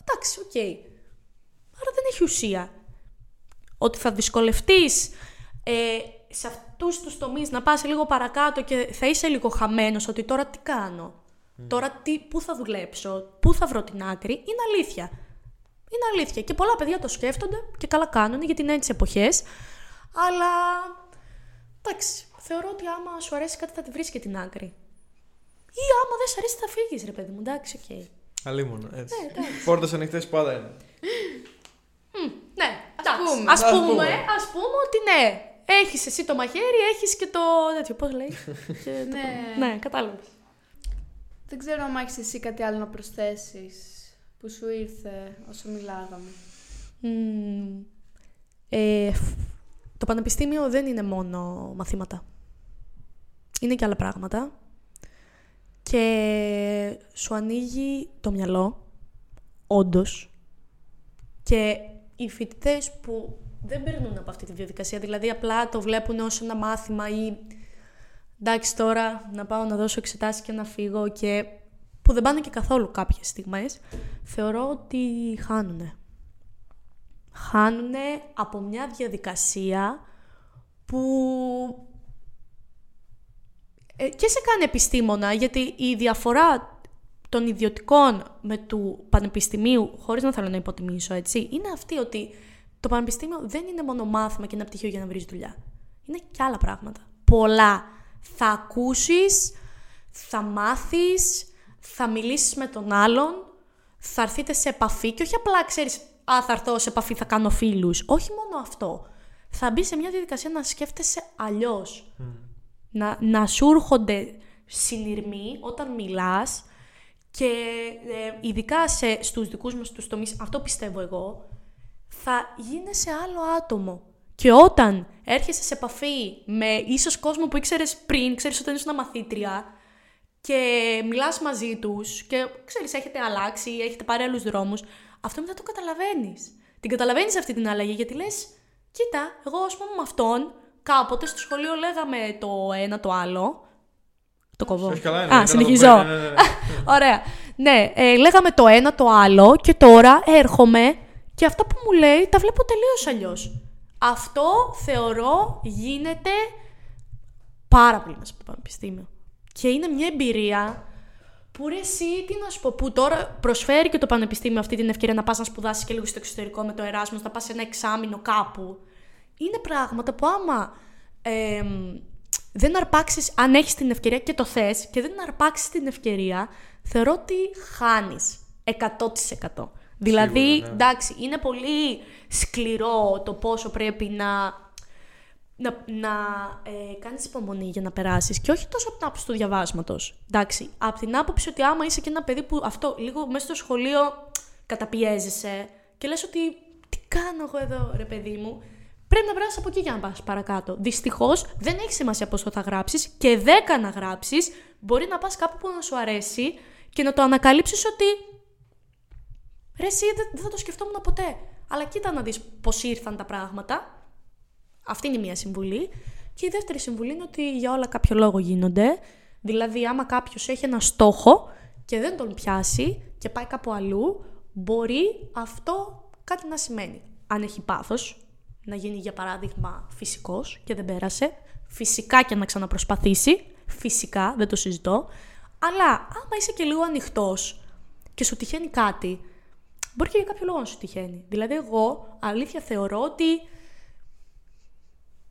Εντάξει, OK. Okay. Άρα δεν έχει ουσία. Ότι θα δυσκολευτείς ε, σε αυτούς τους τομείς να πας λίγο παρακάτω και θα είσαι λίγο χαμένος ότι τώρα τι κάνω. Τώρα τι, πού θα δουλέψω, πού θα βρω την άκρη, είναι αλήθεια. Είναι αλήθεια. Και πολλά παιδιά το σκέφτονται και καλά κάνουν γιατί είναι έτσι εποχές. Αλλά εντάξει, θεωρώ ότι άμα σου αρέσει κάτι θα τη βρεις και την άκρη. Ή άμα δεν σου αρέσει θα φύγεις, ρε παιδί μου. Εντάξει, οκ. Okay. Αλίμονο, έτσι. Ναι, Πόρτες ανοιχτές πάντα είναι. ναι, πούμε. Ας πούμε, ας πούμε ότι ναι, έχεις εσύ το μαχαίρι, έχεις και το τέτοιο, πώς λέει. ναι. ναι, κατάλαβες. Δεν ξέρω αν έχεις εσύ κάτι άλλο να προσθέσεις που σου ήρθε όσο μιλάγαμε. ε, το πανεπιστήμιο δεν είναι μόνο μαθήματα. Είναι και άλλα πράγματα. Και σου ανοίγει το μυαλό, όντως. Και οι φοιτητές που δεν περνούν από αυτή τη διαδικασία, δηλαδή απλά το βλέπουν ως ένα μάθημα ή εντάξει τώρα να πάω να δώσω εξετάσεις και να φύγω και που δεν πάνε και καθόλου κάποιες στιγμές, θεωρώ ότι χάνουνε. Χάνουνε από μια διαδικασία που ε, και σε κάνει επιστήμονα, γιατί η διαφορά των ιδιωτικών με του πανεπιστημίου, χωρίς να θέλω να υποτιμήσω, έτσι, είναι αυτή ότι το πανεπιστήμιο δεν είναι μόνο μάθημα και ένα πτυχίο για να βρεις δουλειά. Είναι και άλλα πράγματα. Πολλά. Θα ακούσεις, θα μάθεις, θα μιλήσεις με τον άλλον, θα έρθείτε σε επαφή και όχι απλά ξέρεις «Α, θα έρθω σε επαφή, θα κάνω φίλους». Όχι μόνο αυτό. Θα μπει σε μια διαδικασία να σκέφτεσαι αλλιώς. Να, να σου έρχονται συνειρμοί όταν μιλάς και ε, ειδικά σε, στους δικούς μας τους τομείς, αυτό πιστεύω εγώ, θα γίνεσαι άλλο άτομο. Και όταν έρχεσαι σε επαφή με ίσως κόσμο που ήξερες πριν, ξέρεις όταν ήσουν μαθήτρια και μιλάς μαζί τους και ξέρεις έχετε αλλάξει, έχετε πάρει άλλους δρόμους, αυτό μετά το καταλαβαίνεις. Την καταλαβαίνεις αυτή την αλλαγή γιατί λες, κοίτα, εγώ ας πούμε με αυτόν κάποτε στο σχολείο λέγαμε το ένα το άλλο. Το κοβό. Όχι καλά, είναι, Α, είναι συνεχίζω. καλά, ναι, ναι, ναι. Ωραία. Ναι, ε, λέγαμε το ένα το άλλο και τώρα έρχομαι και αυτά που μου λέει τα βλέπω τελείως αλλιώς. Αυτό θεωρώ γίνεται πάρα πολύ μέσα από το πανεπιστήμιο. Και είναι μια εμπειρία που ρε εσύ, τι να σου πω, που τώρα προσφέρει και το πανεπιστήμιο αυτή την ευκαιρία να πας να σπουδάσεις και λίγο στο εξωτερικό με το Εράσμος, να πας σε ένα εξάμεινο κάπου. Είναι πράγματα που άμα εμ, δεν αρπάξεις, αν έχεις την ευκαιρία και το θες και δεν αρπάξεις την ευκαιρία, θεωρώ ότι χάνεις 100%. Δηλαδή, Σίγουρα, ναι. εντάξει, είναι πολύ σκληρό το πόσο πρέπει να, να, να ε, κάνεις υπομονή για να περάσεις και όχι τόσο από την άποψη του διαβάσματος. Εντάξει, από την άποψη ότι άμα είσαι και ένα παιδί που αυτό λίγο μέσα στο σχολείο καταπιέζεσαι και λες ότι τι κάνω εγώ εδώ ρε παιδί μου, πρέπει να περάσεις από εκεί για να πας παρακάτω. Δυστυχώς δεν έχει σημασία πόσο θα γράψεις και δέκα να γράψεις μπορεί να πας κάπου που να σου αρέσει και να το ανακαλύψεις ότι Ρε εσύ δεν, δεν θα το σκεφτόμουν ποτέ. Αλλά κοίτα να δεις πώς ήρθαν τα πράγματα. Αυτή είναι η μία συμβουλή. Και η δεύτερη συμβουλή είναι ότι για όλα κάποιο λόγο γίνονται. Δηλαδή άμα κάποιος έχει ένα στόχο και δεν τον πιάσει και πάει κάπου αλλού, μπορεί αυτό κάτι να σημαίνει. Αν έχει πάθος, να γίνει για παράδειγμα φυσικός και δεν πέρασε, φυσικά και να ξαναπροσπαθήσει, φυσικά, δεν το συζητώ, αλλά άμα είσαι και λίγο ανοιχτός και σου τυχαίνει κάτι, μπορεί και για κάποιο λόγο να σου τυχαίνει. Δηλαδή, εγώ αλήθεια θεωρώ ότι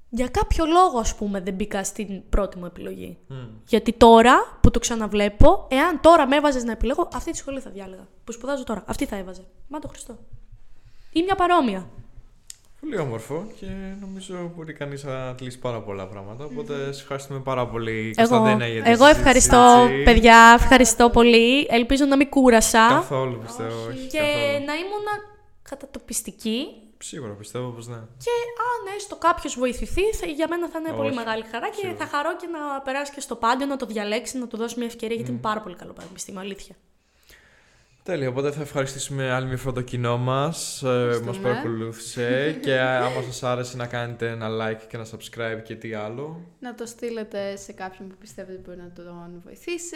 για κάποιο λόγο, ας πούμε, δεν μπήκα στην πρώτη μου επιλογή. Γιατί τώρα που το ξαναβλέπω, εάν τώρα με έβαζες να επιλέγω, αυτή τη σχολή θα διάλεγα. Που σπουδάζω τώρα. Αυτή θα έβαζε. Μα το Χριστό. Ή μια παρόμοια. Πολύ όμορφο και νομίζω μπορεί κανείς να λύσει πάρα πολλά πράγματα. Οπότε σε ευχαριστούμε πάρα πολύ, Εγώ, Κωνσταντίνα, για τη εγώ συζήτηση, ευχαριστώ, έτσι. παιδιά. Ευχαριστώ πολύ. Ελπίζω να μην κούρασα Καθόλου πιστεύω. όχι, και καθόλου. να ήμουν κατατοπιστική. Σίγουρα πιστεύω πως ναι. Και αν έστω κάποιος βοηθηθεί, θα, για μένα θα είναι πολύ Όχι, μεγάλη χαρά και σίγουρα. θα χαρώ και να περάσει και στο πάντιο, να το διαλέξει, να του δώσει μια ευκαιρία, γιατί είναι πάρα πολύ καλό πανεπιστήμιο, αλήθεια. Τέλεια, οπότε θα ευχαριστήσουμε άλλη μια φορά το κοινό μας, ε, μας Ευχαριστούμε. παρακολούθησε και άμα σας άρεσε να κάνετε ένα like και ένα subscribe και τι άλλο. Να το στείλετε σε κάποιον που πιστεύετε μπορεί να τον βοηθήσει.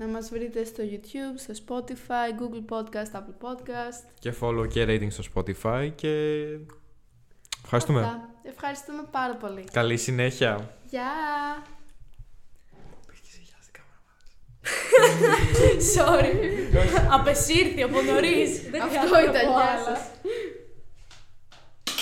Να μας βρείτε στο YouTube, στο Spotify, Google Podcast, Apple Podcast. Και follow και rating στο Spotify και ευχαριστούμε. Αυτά. Ευχαριστούμε πάρα πολύ. Καλή συνέχεια. Γεια! Sorry. Απεσύρθη από νωρίς. Αυτό ήταν, γεια σας.